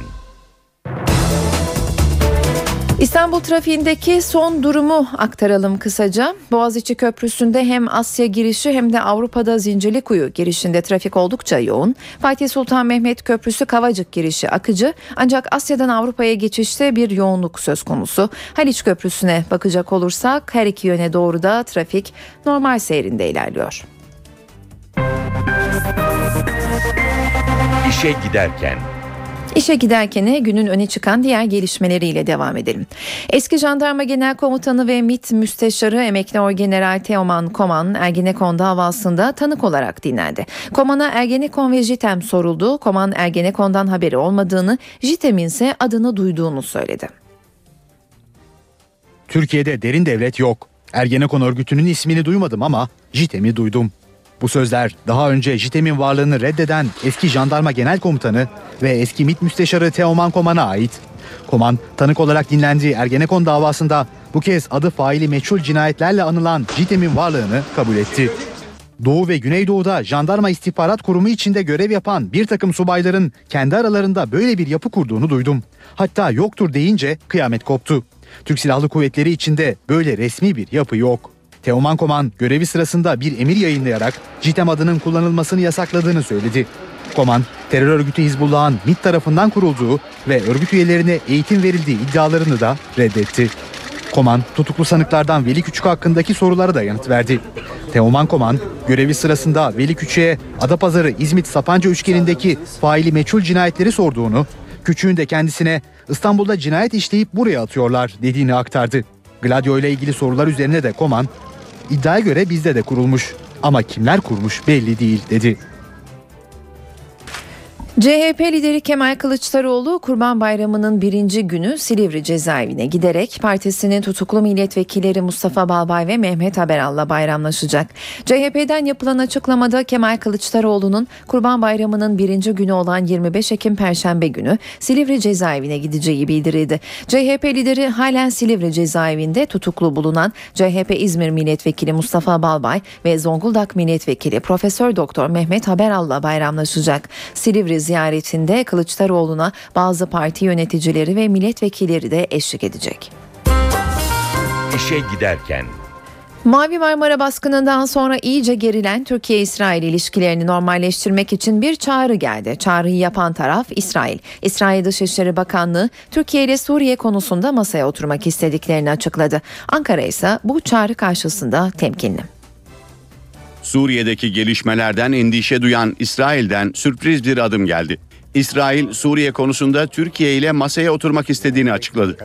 İstanbul trafiğindeki son durumu aktaralım kısaca. Boğaziçi Köprüsü'nde hem Asya girişi hem de Avrupa'da Zincirlikuyu girişinde trafik oldukça yoğun. Fatih Sultan Mehmet Köprüsü Kavacık girişi akıcı ancak Asya'dan Avrupa'ya geçişte bir yoğunluk söz konusu. Haliç Köprüsü'ne bakacak olursak her iki yöne doğru da trafik normal seyrinde ilerliyor. İşe giderken İşe giderken günün öne çıkan diğer gelişmeleriyle devam edelim. Eski Jandarma Genel Komutanı ve MİT Müsteşarı Emekli Orgeneral Teoman Koman Ergenekon davasında tanık olarak dinlendi. Koman'a Ergenekon ve JITEM soruldu. Koman Ergenekon'dan haberi olmadığını, JITEM'in ise adını duyduğunu söyledi. Türkiye'de derin devlet yok. Ergenekon örgütünün ismini duymadım ama JITEM'i duydum. Bu sözler daha önce JITEM'in varlığını reddeden eski jandarma genel komutanı ve eski MİT müsteşarı Teoman Koman'a ait. Koman tanık olarak dinlendiği Ergenekon davasında bu kez adı faili meçhul cinayetlerle anılan JITEM'in varlığını kabul etti. Doğu ve Güneydoğu'da jandarma istihbarat kurumu içinde görev yapan bir takım subayların kendi aralarında böyle bir yapı kurduğunu duydum. Hatta yoktur deyince kıyamet koptu. Türk Silahlı Kuvvetleri içinde böyle resmi bir yapı yok. Teoman Koman görevi sırasında bir emir yayınlayarak JITEM adının kullanılmasını yasakladığını söyledi. Koman, terör örgütü Hizbullah'ın MİT tarafından kurulduğu ve örgüt üyelerine eğitim verildiği iddialarını da reddetti. Koman, tutuklu sanıklardan Veli Küçük hakkındaki sorulara da yanıt verdi. Teoman Koman, görevi sırasında Veli Küçük'e Adapazarı İzmit Sapanca üçgenindeki faili meçhul cinayetleri sorduğunu, Küçük'ün de kendisine İstanbul'da cinayet işleyip buraya atıyorlar dediğini aktardı. Gladio ile ilgili sorular üzerine de Koman, iddiaya göre bizde de kurulmuş ama kimler kurmuş belli değil dedi. CHP lideri Kemal Kılıçdaroğlu Kurban Bayramı'nın birinci günü Silivri cezaevine giderek partisinin tutuklu milletvekilleri Mustafa Balbay ve Mehmet Haberal'la bayramlaşacak. CHP'den yapılan açıklamada Kemal Kılıçdaroğlu'nun Kurban Bayramı'nın birinci günü olan 25 Ekim Perşembe günü Silivri cezaevine gideceği bildirildi. CHP lideri halen Silivri cezaevinde tutuklu bulunan CHP İzmir milletvekili Mustafa Balbay ve Zonguldak milletvekili Profesör Doktor Mehmet Haberal'la bayramlaşacak. Silivri ziyaretinde Kılıçdaroğlu'na bazı parti yöneticileri ve milletvekilleri de eşlik edecek. İşe giderken Mavi Marmara baskınından sonra iyice gerilen Türkiye-İsrail ilişkilerini normalleştirmek için bir çağrı geldi. Çağrıyı yapan taraf İsrail. İsrail Dışişleri Bakanlığı Türkiye ile Suriye konusunda masaya oturmak istediklerini açıkladı. Ankara ise bu çağrı karşısında temkinli. Suriye'deki gelişmelerden endişe duyan İsrail'den sürpriz bir adım geldi. İsrail, Suriye konusunda Türkiye ile masaya oturmak istediğini açıkladı.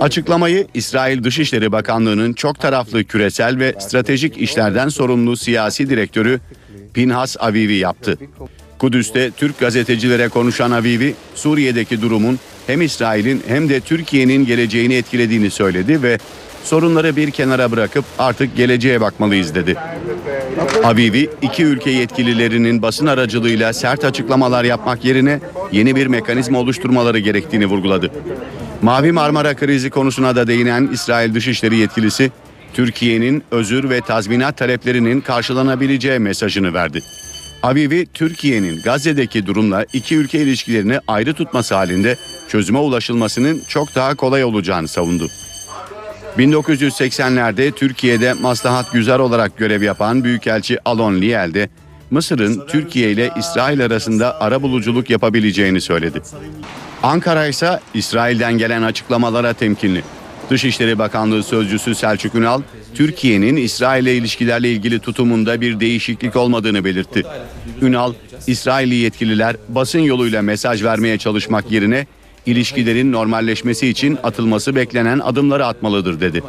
Açıklamayı İsrail Dışişleri Bakanlığı'nın çok taraflı küresel ve stratejik işlerden sorumlu siyasi direktörü Pinhas Avivi yaptı. Kudüs'te Türk gazetecilere konuşan Avivi, Suriye'deki durumun hem İsrail'in hem de Türkiye'nin geleceğini etkilediğini söyledi ve sorunları bir kenara bırakıp artık geleceğe bakmalıyız dedi. Avivi iki ülke yetkililerinin basın aracılığıyla sert açıklamalar yapmak yerine yeni bir mekanizma oluşturmaları gerektiğini vurguladı. Mavi Marmara krizi konusuna da değinen İsrail Dışişleri yetkilisi Türkiye'nin özür ve tazminat taleplerinin karşılanabileceği mesajını verdi. Avivi, Türkiye'nin Gazze'deki durumla iki ülke ilişkilerini ayrı tutması halinde çözüme ulaşılmasının çok daha kolay olacağını savundu. 1980'lerde Türkiye'de maslahat güzar olarak görev yapan Büyükelçi Alon Liel de Mısır'ın Türkiye ile İsrail arasında arabuluculuk yapabileceğini söyledi. Ankara ise İsrail'den gelen açıklamalara temkinli. Dışişleri Bakanlığı Sözcüsü Selçuk Ünal, Türkiye'nin İsrail ile ilişkilerle ilgili tutumunda bir değişiklik olmadığını belirtti. Ünal, İsrailli yetkililer basın yoluyla mesaj vermeye çalışmak yerine ilişkilerin normalleşmesi için atılması beklenen adımları atmalıdır dedi.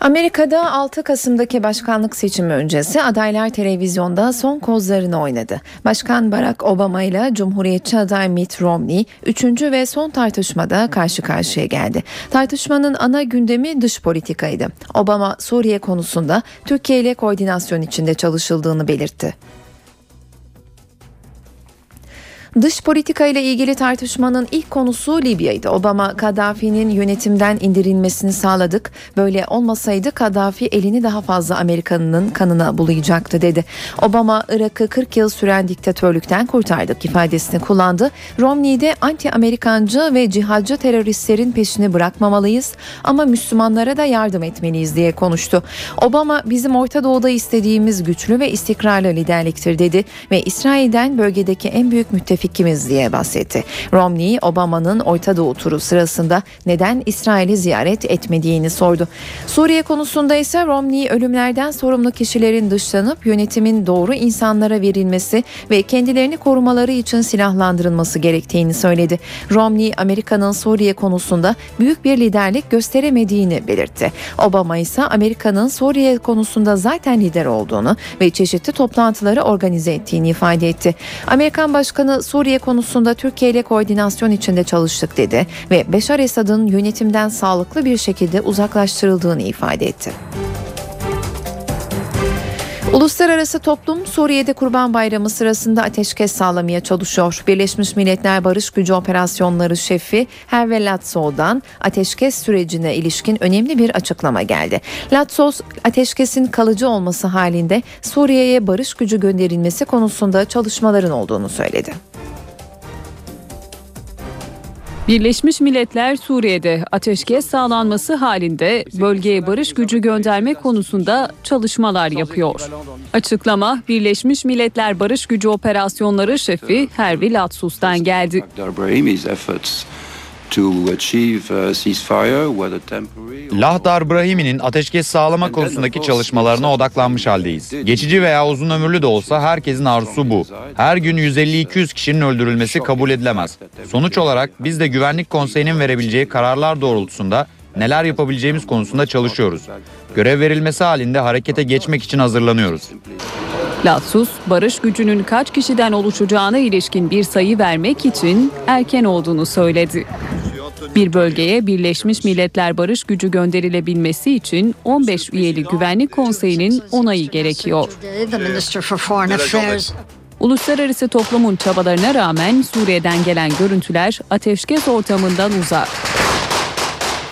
Amerika'da 6 Kasım'daki başkanlık seçimi öncesi adaylar televizyonda son kozlarını oynadı. Başkan Barack Obama ile Cumhuriyetçi aday Mitt Romney 3. ve son tartışmada karşı karşıya geldi. Tartışmanın ana gündemi dış politikaydı. Obama Suriye konusunda Türkiye ile koordinasyon içinde çalışıldığını belirtti. Dış politika ile ilgili tartışmanın ilk konusu Libya'ydı. Obama, Kaddafi'nin yönetimden indirilmesini sağladık. Böyle olmasaydı Kaddafi elini daha fazla Amerika'nın kanına bulayacaktı dedi. Obama, Irak'ı 40 yıl süren diktatörlükten kurtardık ifadesini kullandı. Romney de anti-Amerikancı ve cihadcı teröristlerin peşini bırakmamalıyız ama Müslümanlara da yardım etmeliyiz diye konuştu. Obama, bizim Orta Doğu'da istediğimiz güçlü ve istikrarlı liderliktir dedi ve İsrail'den bölgedeki en büyük müttefik müttefikimiz diye bahsetti. Romney, Obama'nın Orta Doğu turu sırasında neden İsrail'i ziyaret etmediğini sordu. Suriye konusunda ise Romney ölümlerden sorumlu kişilerin dışlanıp yönetimin doğru insanlara verilmesi ve kendilerini korumaları için silahlandırılması gerektiğini söyledi. Romney, Amerika'nın Suriye konusunda büyük bir liderlik gösteremediğini belirtti. Obama ise Amerika'nın Suriye konusunda zaten lider olduğunu ve çeşitli toplantıları organize ettiğini ifade etti. Amerikan Başkanı Suriye konusunda Türkiye ile koordinasyon içinde çalıştık dedi ve Beşar Esad'ın yönetimden sağlıklı bir şekilde uzaklaştırıldığını ifade etti. Uluslararası toplum Suriye'de Kurban Bayramı sırasında ateşkes sağlamaya çalışıyor. Birleşmiş Milletler Barış Gücü Operasyonları Şefi Herve Latso'dan ateşkes sürecine ilişkin önemli bir açıklama geldi. Latsos ateşkesin kalıcı olması halinde Suriye'ye barış gücü gönderilmesi konusunda çalışmaların olduğunu söyledi. Birleşmiş Milletler Suriye'de ateşkes sağlanması halinde bölgeye barış gücü gönderme konusunda çalışmalar yapıyor. Açıklama Birleşmiş Milletler Barış Gücü Operasyonları Şefi Hervi Latsus'tan geldi. Lahdar Brahimi'nin ateşkes sağlama konusundaki çalışmalarına odaklanmış haldeyiz. Geçici veya uzun ömürlü de olsa herkesin arzusu bu. Her gün 150-200 kişinin öldürülmesi kabul edilemez. Sonuç olarak biz de Güvenlik Konseyi'nin verebileceği kararlar doğrultusunda neler yapabileceğimiz konusunda çalışıyoruz. Görev verilmesi halinde harekete geçmek için hazırlanıyoruz. Latsus, barış gücünün kaç kişiden oluşacağına ilişkin bir sayı vermek için erken olduğunu söyledi. Bir bölgeye Birleşmiş Milletler Barış Gücü gönderilebilmesi için 15 üyeli Güvenlik Konseyi'nin onayı gerekiyor. Uluslararası toplumun çabalarına rağmen Suriye'den gelen görüntüler ateşkes ortamından uzak.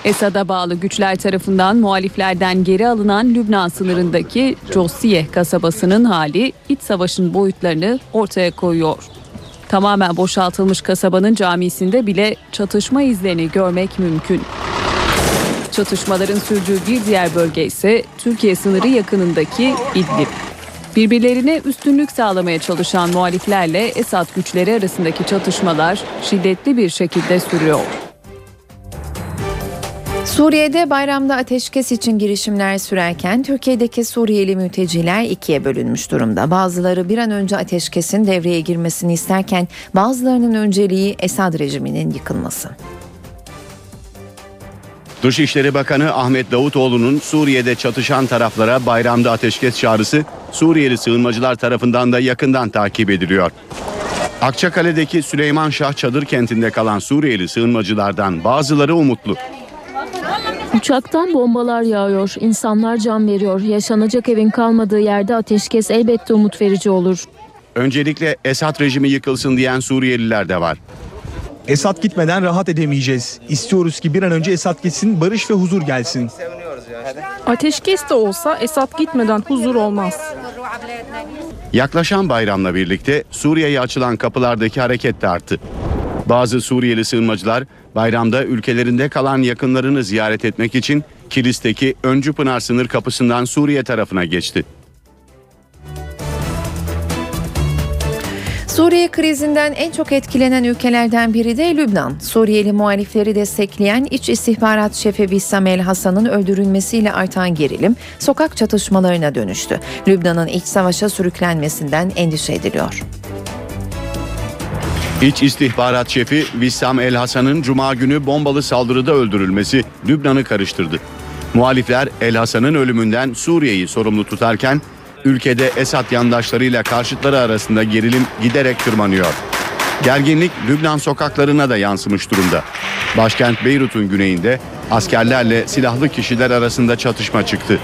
Esad'a bağlı güçler tarafından muhaliflerden geri alınan Lübnan sınırındaki Josiye kasabasının hali iç savaşın boyutlarını ortaya koyuyor. Tamamen boşaltılmış kasabanın camisinde bile çatışma izlerini görmek mümkün. Çatışmaların sürdüğü bir diğer bölge ise Türkiye sınırı yakınındaki İdlib. Birbirlerine üstünlük sağlamaya çalışan muhaliflerle Esad güçleri arasındaki çatışmalar şiddetli bir şekilde sürüyor. Suriye'de bayramda ateşkes için girişimler sürerken Türkiye'deki Suriyeli mülteciler ikiye bölünmüş durumda. Bazıları bir an önce ateşkesin devreye girmesini isterken bazılarının önceliği Esad rejiminin yıkılması. Dışişleri Bakanı Ahmet Davutoğlu'nun Suriye'de çatışan taraflara bayramda ateşkes çağrısı Suriyeli sığınmacılar tarafından da yakından takip ediliyor. Akçakale'deki Süleyman Şah Çadır kentinde kalan Suriyeli sığınmacılardan bazıları umutlu. Uçaktan bombalar yağıyor, insanlar can veriyor. Yaşanacak evin kalmadığı yerde ateşkes elbette umut verici olur. Öncelikle Esad rejimi yıkılsın diyen Suriyeliler de var. Esad gitmeden rahat edemeyeceğiz. İstiyoruz ki bir an önce Esad gitsin, barış ve huzur gelsin. Ateşkes de olsa Esad gitmeden huzur olmaz. Yaklaşan bayramla birlikte Suriye'ye açılan kapılardaki hareket de arttı. Bazı Suriyeli sığınmacılar bayramda ülkelerinde kalan yakınlarını ziyaret etmek için Kilis'teki Öncü Pınar sınır kapısından Suriye tarafına geçti. Suriye krizinden en çok etkilenen ülkelerden biri de Lübnan. Suriyeli muhalifleri destekleyen İç İstihbarat Şefi Vissam El Hasan'ın öldürülmesiyle artan gerilim sokak çatışmalarına dönüştü. Lübnan'ın iç savaşa sürüklenmesinden endişe ediliyor. İç İstihbarat Şefi Vissam El Hasan'ın cuma günü bombalı saldırıda öldürülmesi Lübnan'ı karıştırdı. Muhalifler El Hasan'ın ölümünden Suriye'yi sorumlu tutarken ülkede Esad yandaşlarıyla karşıtları arasında gerilim giderek tırmanıyor. Gerginlik Lübnan sokaklarına da yansımış durumda. Başkent Beyrut'un güneyinde askerlerle silahlı kişiler arasında çatışma çıktı.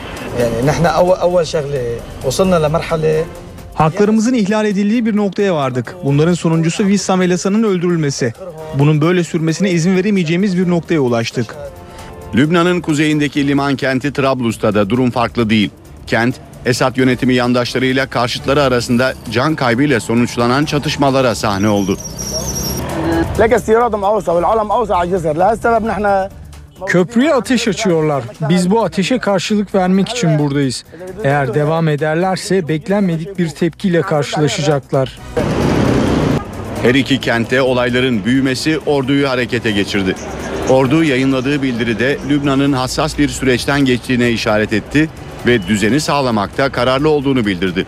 Haklarımızın ihlal edildiği bir noktaya vardık. Bunların sonuncusu Vissam El öldürülmesi. Bunun böyle sürmesine izin veremeyeceğimiz bir noktaya ulaştık. Lübnan'ın kuzeyindeki liman kenti Trablus'ta da durum farklı değil. Kent, Esad yönetimi yandaşlarıyla karşıtları arasında can kaybıyla sonuçlanan çatışmalara sahne oldu. Köprüye ateş açıyorlar. Biz bu ateşe karşılık vermek için buradayız. Eğer devam ederlerse beklenmedik bir tepkiyle karşılaşacaklar. Her iki kentte olayların büyümesi orduyu harekete geçirdi. Ordu yayınladığı bildiride Lübnan'ın hassas bir süreçten geçtiğine işaret etti ve düzeni sağlamakta kararlı olduğunu bildirdi.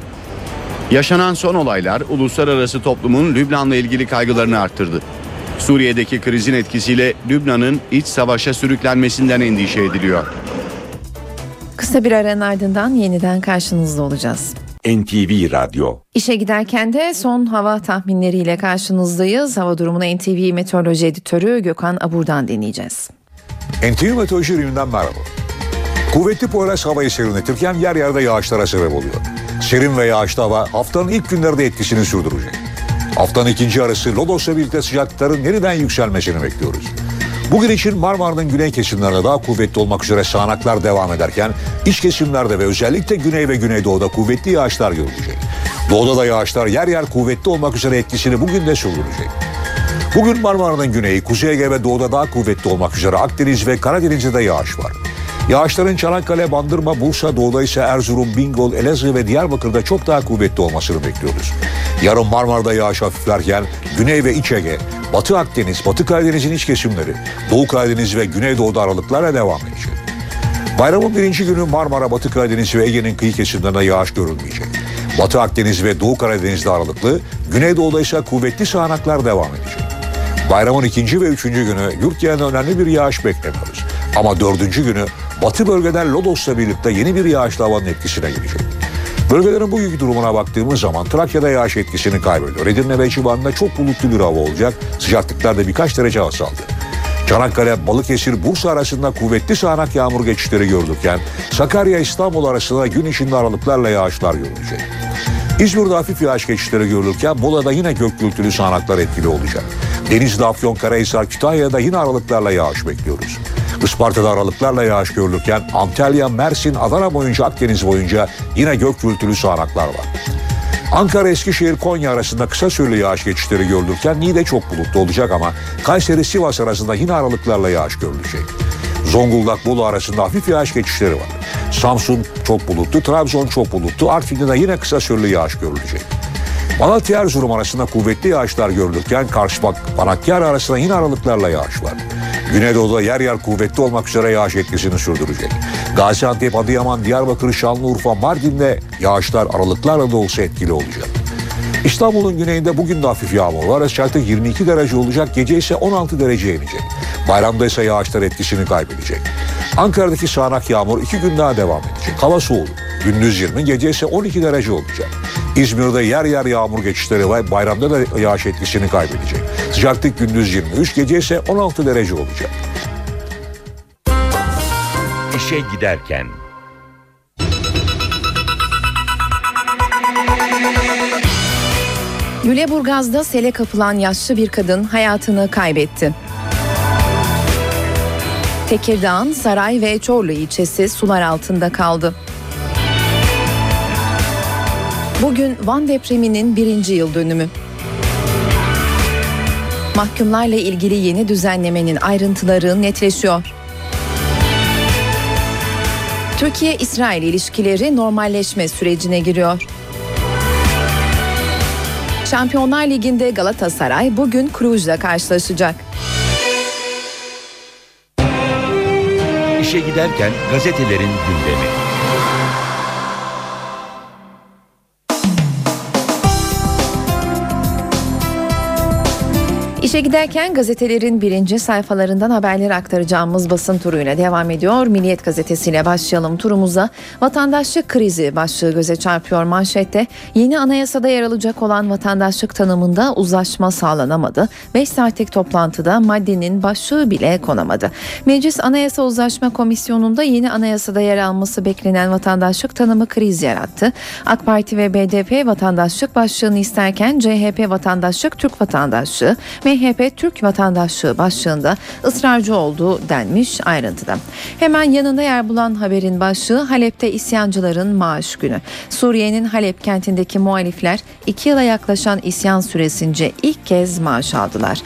Yaşanan son olaylar uluslararası toplumun Lübnan'la ilgili kaygılarını arttırdı. Suriye'deki krizin etkisiyle Lübnan'ın iç savaşa sürüklenmesinden endişe ediliyor. Kısa bir aranın ardından yeniden karşınızda olacağız. NTV Radyo İşe giderken de son hava tahminleriyle karşınızdayız. Hava durumunu NTV Meteoroloji Editörü Gökhan Abur'dan dinleyeceğiz. NTV Meteoroloji ürününden merhaba. Kuvvetli Poyraz havayı serinletirken yer yerde yağışlara sebep oluyor. Serin ve yağışlı hava haftanın ilk günlerde etkisini sürdürecek. Haftanın ikinci yarısı Lodos'la birlikte sıcaklıkların yeniden yükselmesini bekliyoruz. Bugün için Marmara'nın güney kesimlerinde daha kuvvetli olmak üzere sağanaklar devam ederken iç kesimlerde ve özellikle güney ve güneydoğuda kuvvetli yağışlar görülecek. Doğuda da yağışlar yer yer kuvvetli olmak üzere etkisini bugün de sürdürecek. Bugün Marmara'nın güneyi, Kuzey Ege ve doğuda daha kuvvetli olmak üzere Akdeniz ve Karadeniz'de de yağış var. Yağışların Çanakkale, Bandırma, Bursa, ise Erzurum, Bingöl, Elazığ ve Diyarbakır'da çok daha kuvvetli olmasını bekliyoruz. Yarın Marmara'da yağış hafiflerken Güney ve İç Ege, Batı Akdeniz, Batı Karadeniz'in iç kesimleri, Doğu Karadeniz ve Güneydoğu'da aralıklarla devam edecek. Bayramın birinci günü Marmara, Batı Karadeniz ve Ege'nin kıyı kesimlerinde yağış görülmeyecek. Batı Akdeniz ve Doğu Karadeniz'de aralıklı, Güneydoğu'da ise kuvvetli sağanaklar devam edecek. Bayramın ikinci ve üçüncü günü yurt genelinde önemli bir yağış beklemiyoruz. Ama dördüncü günü batı bölgeden Lodos'la birlikte yeni bir yağışlı havanın etkisine girecek. Bölgelerin bugünkü durumuna baktığımız zaman Trakya'da yağış etkisini kaybediyor. Edirne ve civarında çok bulutlu bir hava olacak. Sıcaklıklar da birkaç derece azaldı. Çanakkale, Balıkesir, Bursa arasında kuvvetli sağanak yağmur geçişleri görülürken Sakarya, İstanbul arasında gün içinde aralıklarla yağışlar görülecek. İzmir'de hafif yağış geçişleri görülürken Bola'da yine gök gürültülü sağanaklar etkili olacak. Denizli, Afyon, Karahisar, Kütahya'da yine aralıklarla yağış bekliyoruz. Isparta'da aralıklarla yağış görülürken Antalya, Mersin, Adana boyunca Akdeniz boyunca yine gök gürültülü sağanaklar var. Ankara, Eskişehir, Konya arasında kısa süreli yağış geçişleri görülürken Niğde çok bulutlu olacak ama Kayseri, Sivas arasında yine aralıklarla yağış görülecek. Zonguldak, Bolu arasında hafif yağış geçişleri var. Samsun çok bulutlu, Trabzon çok bulutlu, Artvin'de de yine kısa süreli yağış görülecek. Malatya Erzurum arasında kuvvetli yağışlar görülürken Karşıbak, Panakkar arasında yine aralıklarla yağış var. Güneydoğu'da yer yer kuvvetli olmak üzere yağış etkisini sürdürecek. Gaziantep, Adıyaman, Diyarbakır, Şanlıurfa, Mardin'de yağışlar aralıklarla da olsa etkili olacak. İstanbul'un güneyinde bugün de hafif yağmur var. Sıcaklık 22 derece olacak, gece ise 16 dereceye inecek. Bayramda ise yağışlar etkisini kaybedecek. Ankara'daki sağanak yağmur iki gün daha devam edecek. Hava soğuk. Gündüz 20, gece ise 12 derece olacak. İzmir'de yer yer yağmur geçişleri var. Bayramda da yağış etkisini kaybedecek. Sıcaklık gündüz 23, gece ise 16 derece olacak. İşe giderken Lüleburgaz'da sele kapılan yaşlı bir kadın hayatını kaybetti. Tekirdağ'ın Saray ve Çorlu ilçesi sular altında kaldı. Bugün Van depreminin birinci yıl dönümü. Mahkumlarla ilgili yeni düzenlemenin ayrıntıları netleşiyor. Türkiye-İsrail ilişkileri normalleşme sürecine giriyor. Şampiyonlar Ligi'nde Galatasaray bugün Cluj'la karşılaşacak. İşe giderken gazetelerin gündemi. İşe giderken gazetelerin birinci sayfalarından haberleri aktaracağımız basın turuyla devam ediyor. Milliyet gazetesiyle başlayalım turumuza. Vatandaşlık krizi başlığı göze çarpıyor manşette. Yeni anayasada yer alacak olan vatandaşlık tanımında uzlaşma sağlanamadı. 5 saatlik toplantıda maddenin başlığı bile konamadı. Meclis Anayasa Uzlaşma Komisyonu'nda yeni anayasada yer alması beklenen vatandaşlık tanımı kriz yarattı. AK Parti ve BDP vatandaşlık başlığını isterken CHP vatandaşlık Türk vatandaşlığı, MHP Türk vatandaşlığı başlığında ısrarcı olduğu denmiş ayrıntıda. Hemen yanında yer bulan haberin başlığı Halep'te isyancıların maaş günü. Suriye'nin Halep kentindeki muhalifler iki yıla yaklaşan isyan süresince ilk kez maaş aldılar.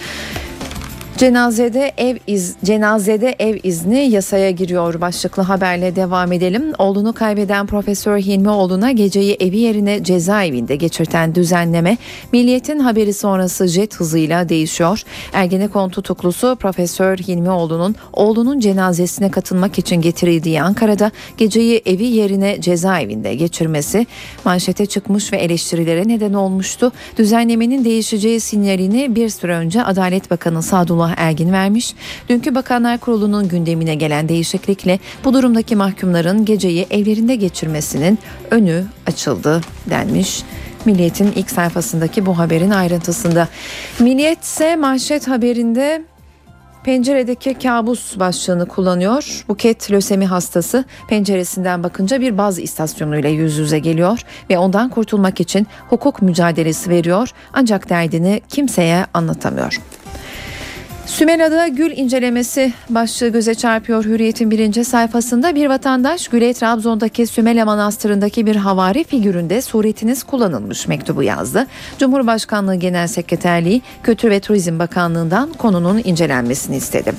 Cenazede ev iz cenazede ev izni yasaya giriyor başlıklı haberle devam edelim. Oğlunu kaybeden Profesör Hilmioğlu'na geceyi evi yerine cezaevinde geçirten düzenleme Milliyet'in haberi sonrası jet hızıyla değişiyor. Ergenekon tutuklusu Profesör Hilmioğlu'nun oğlunun cenazesine katılmak için getirildiği Ankara'da geceyi evi yerine cezaevinde geçirmesi manşete çıkmış ve eleştirilere neden olmuştu. Düzenlemenin değişeceği sinyalini bir süre önce Adalet Bakanı Sadullah Ergin vermiş. Dünkü Bakanlar Kurulu'nun gündemine gelen değişiklikle bu durumdaki mahkumların geceyi evlerinde geçirmesinin önü açıldı denmiş. Milliyet'in ilk sayfasındaki bu haberin ayrıntısında. Milliyet ise manşet haberinde Penceredeki kabus başlığını kullanıyor. Buket lösemi hastası penceresinden bakınca bir baz istasyonuyla yüz yüze geliyor ve ondan kurtulmak için hukuk mücadelesi veriyor ancak derdini kimseye anlatamıyor. Sümela'da gül incelemesi başlığı göze çarpıyor Hürriyet'in birinci sayfasında. Bir vatandaş Gül'e Trabzon'daki Sümela Manastırı'ndaki bir havari figüründe suretiniz kullanılmış mektubu yazdı. Cumhurbaşkanlığı Genel Sekreterliği Kültür ve Turizm Bakanlığı'ndan konunun incelenmesini istedi.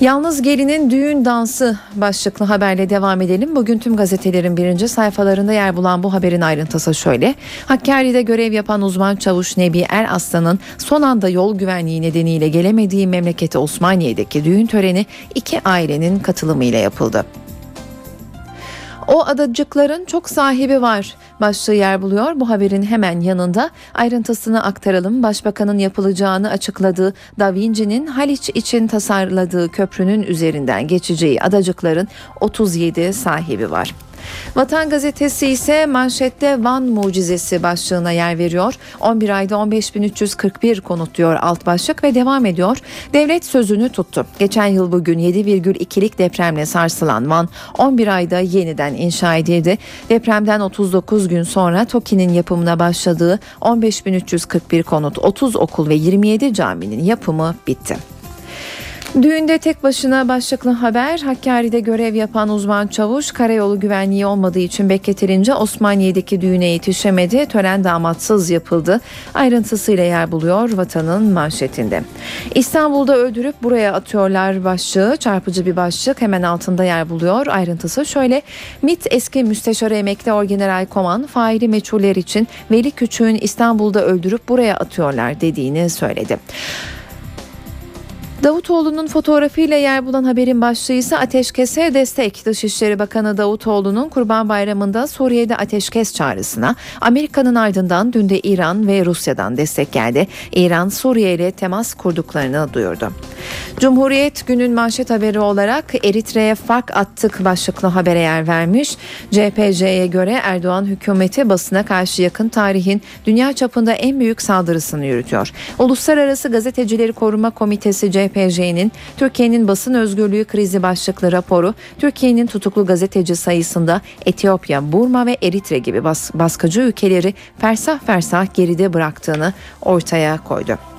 Yalnız gelinin düğün dansı başlıklı haberle devam edelim. Bugün tüm gazetelerin birinci sayfalarında yer bulan bu haberin ayrıntısı şöyle. Hakkari'de görev yapan uzman çavuş Nebi Er Aslan'ın son anda yol güvenliği nedeniyle gelemediği memleketi Osmaniye'deki düğün töreni iki ailenin katılımıyla yapıldı. O adacıkların çok sahibi var başlığı yer buluyor. Bu haberin hemen yanında ayrıntısını aktaralım. Başbakanın yapılacağını açıkladığı Da Vinci'nin Haliç için tasarladığı köprünün üzerinden geçeceği adacıkların 37 sahibi var. Vatan gazetesi ise manşette Van mucizesi başlığına yer veriyor. 11 ayda 15.341 konut diyor alt başlık ve devam ediyor. Devlet sözünü tuttu. Geçen yıl bugün 7,2'lik depremle sarsılan Van 11 ayda yeniden inşa edildi. Depremden 39 gün sonra TOKİ'nin yapımına başladığı 15.341 konut, 30 okul ve 27 caminin yapımı bitti. Düğünde tek başına başlıklı haber Hakkari'de görev yapan uzman çavuş karayolu güvenliği olmadığı için bekletilince Osmaniye'deki düğüne yetişemedi. Tören damatsız yapıldı. Ayrıntısıyla yer buluyor vatanın manşetinde. İstanbul'da öldürüp buraya atıyorlar başlığı çarpıcı bir başlık hemen altında yer buluyor. Ayrıntısı şöyle MİT eski müsteşarı emekli orgeneral koman faili meçhuller için Veli Küçük'ün İstanbul'da öldürüp buraya atıyorlar dediğini söyledi. Davutoğlu'nun fotoğrafıyla yer bulan haberin başlığı ise ateşkese destek. Dışişleri Bakanı Davutoğlu'nun Kurban Bayramı'nda Suriye'de ateşkes çağrısına Amerika'nın ardından dün de İran ve Rusya'dan destek geldi. İran Suriye ile temas kurduklarını duyurdu. Cumhuriyet günün manşet haberi olarak Eritre'ye fark attık başlıklı habere yer vermiş. CPC'ye göre Erdoğan hükümeti basına karşı yakın tarihin dünya çapında en büyük saldırısını yürütüyor. Uluslararası Gazetecileri Koruma Komitesi CPC'nin Türkiye'nin basın özgürlüğü krizi başlıklı raporu Türkiye'nin tutuklu gazeteci sayısında Etiyopya, Burma ve Eritre gibi bas baskıcı ülkeleri fersah fersah geride bıraktığını ortaya koydu.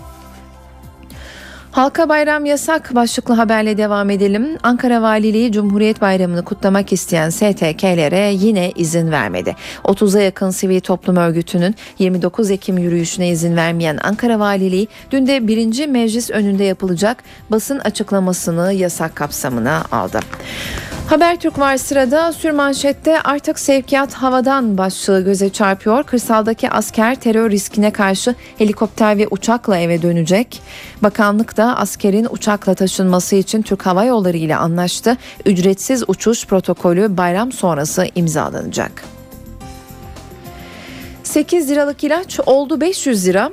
Halka bayram yasak başlıklı haberle devam edelim. Ankara Valiliği Cumhuriyet Bayramı'nı kutlamak isteyen STK'lere yine izin vermedi. 30'a yakın sivil toplum örgütünün 29 Ekim yürüyüşüne izin vermeyen Ankara Valiliği dün de 1. Meclis önünde yapılacak basın açıklamasını yasak kapsamına aldı. Habertürk var sırada sürmanşette artık sevkiyat havadan başlığı göze çarpıyor. Kırsaldaki asker terör riskine karşı helikopter ve uçakla eve dönecek. Bakanlık da askerin uçakla taşınması için Türk Hava Yolları ile anlaştı. Ücretsiz uçuş protokolü bayram sonrası imzalanacak. 8 liralık ilaç oldu 500 lira.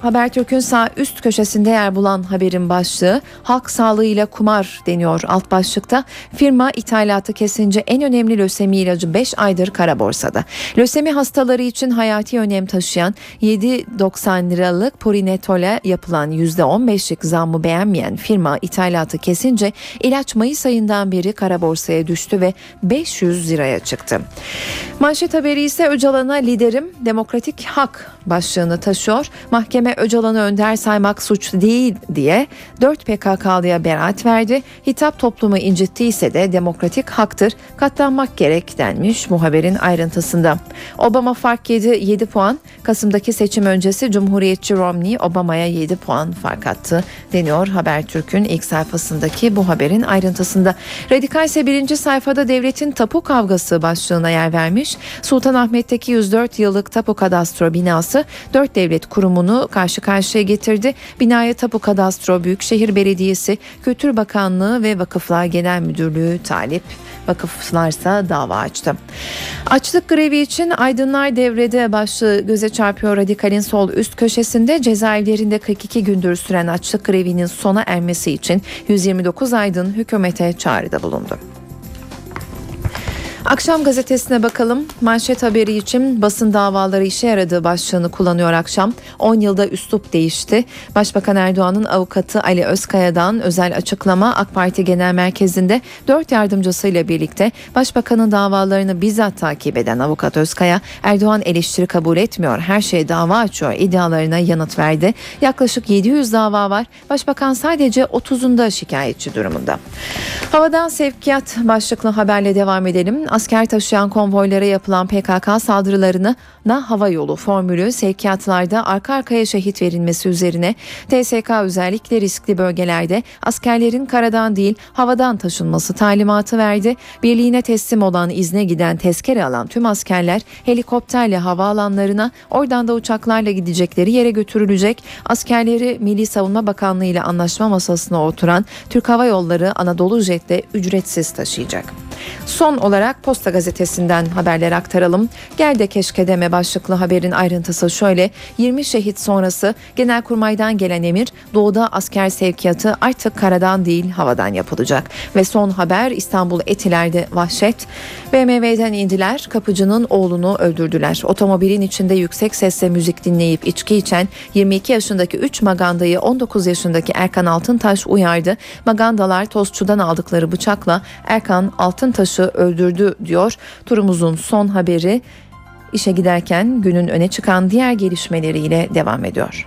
Habertürk'ün sağ üst köşesinde yer bulan haberin başlığı halk sağlığıyla kumar deniyor alt başlıkta. Firma ithalatı kesince en önemli lösemi ilacı 5 aydır kara borsada. Lösemi hastaları için hayati önem taşıyan 7.90 liralık Purinetol'e yapılan %15'lik zammı beğenmeyen firma ithalatı kesince ilaç Mayıs ayından beri kara borsaya düştü ve 500 liraya çıktı. Manşet haberi ise Öcalan'a liderim demokratik hak başlığını taşıyor. Mahkeme Öcalan'ı önder saymak suç değil diye 4 PKK'lıya beraat verdi. Hitap toplumu incittiyse de demokratik haktır katlanmak gerek denmiş bu haberin ayrıntısında. Obama fark yedi 7 puan. Kasım'daki seçim öncesi Cumhuriyetçi Romney Obama'ya 7 puan fark attı deniyor Habertürk'ün ilk sayfasındaki bu haberin ayrıntısında. Radikal ise birinci sayfada devletin tapu kavgası başlığına yer vermiş. Sultanahmet'teki 104 yıllık tapu kadastro binası 4 devlet kurumunu karşı karşıya getirdi. Binaya Tapu Kadastro Büyükşehir Belediyesi, Kültür Bakanlığı ve Vakıflar Genel Müdürlüğü talip. Vakıflarsa dava açtı. Açlık grevi için aydınlar devrede başlığı göze çarpıyor radikalin sol üst köşesinde cezaevlerinde 42 gündür süren açlık grevinin sona ermesi için 129 aydın hükümete çağrıda bulundu. Akşam gazetesine bakalım. Manşet haberi için basın davaları işe yaradığı başlığını kullanıyor akşam. 10 yılda üslup değişti. Başbakan Erdoğan'ın avukatı Ali Özkaya'dan özel açıklama AK Parti Genel Merkezi'nde 4 yardımcısıyla birlikte Başbakanın davalarını bizzat takip eden avukat Özkaya Erdoğan eleştiri kabul etmiyor. Her şeye dava açıyor iddialarına yanıt verdi. Yaklaşık 700 dava var. Başbakan sadece 30'unda şikayetçi durumunda. Havadan sevkiyat başlıklı haberle devam edelim asker taşıyan konvoylara yapılan PKK saldırılarını na hava yolu formülü sevkiyatlarda arka arkaya şehit verilmesi üzerine TSK özellikle riskli bölgelerde askerlerin karadan değil havadan taşınması talimatı verdi. Birliğine teslim olan izne giden tezkere alan tüm askerler helikopterle havaalanlarına oradan da uçaklarla gidecekleri yere götürülecek. Askerleri Milli Savunma Bakanlığı ile anlaşma masasına oturan Türk Hava Yolları Anadolu Jet'te ücretsiz taşıyacak. Son olarak Posta Gazetesi'nden haberler aktaralım. Gel de keşke deme başlıklı haberin ayrıntısı şöyle. 20 şehit sonrası Genelkurmay'dan gelen emir doğuda asker sevkiyatı artık karadan değil havadan yapılacak. Ve son haber İstanbul Etiler'de vahşet. BMW'den indiler kapıcının oğlunu öldürdüler. Otomobilin içinde yüksek sesle müzik dinleyip içki içen 22 yaşındaki 3 magandayı 19 yaşındaki Erkan Altıntaş uyardı. Magandalar tostçudan aldıkları bıçakla Erkan Altıntaş'ı öldürdü diyor. Turumuzun son haberi işe giderken günün öne çıkan diğer gelişmeleriyle devam ediyor.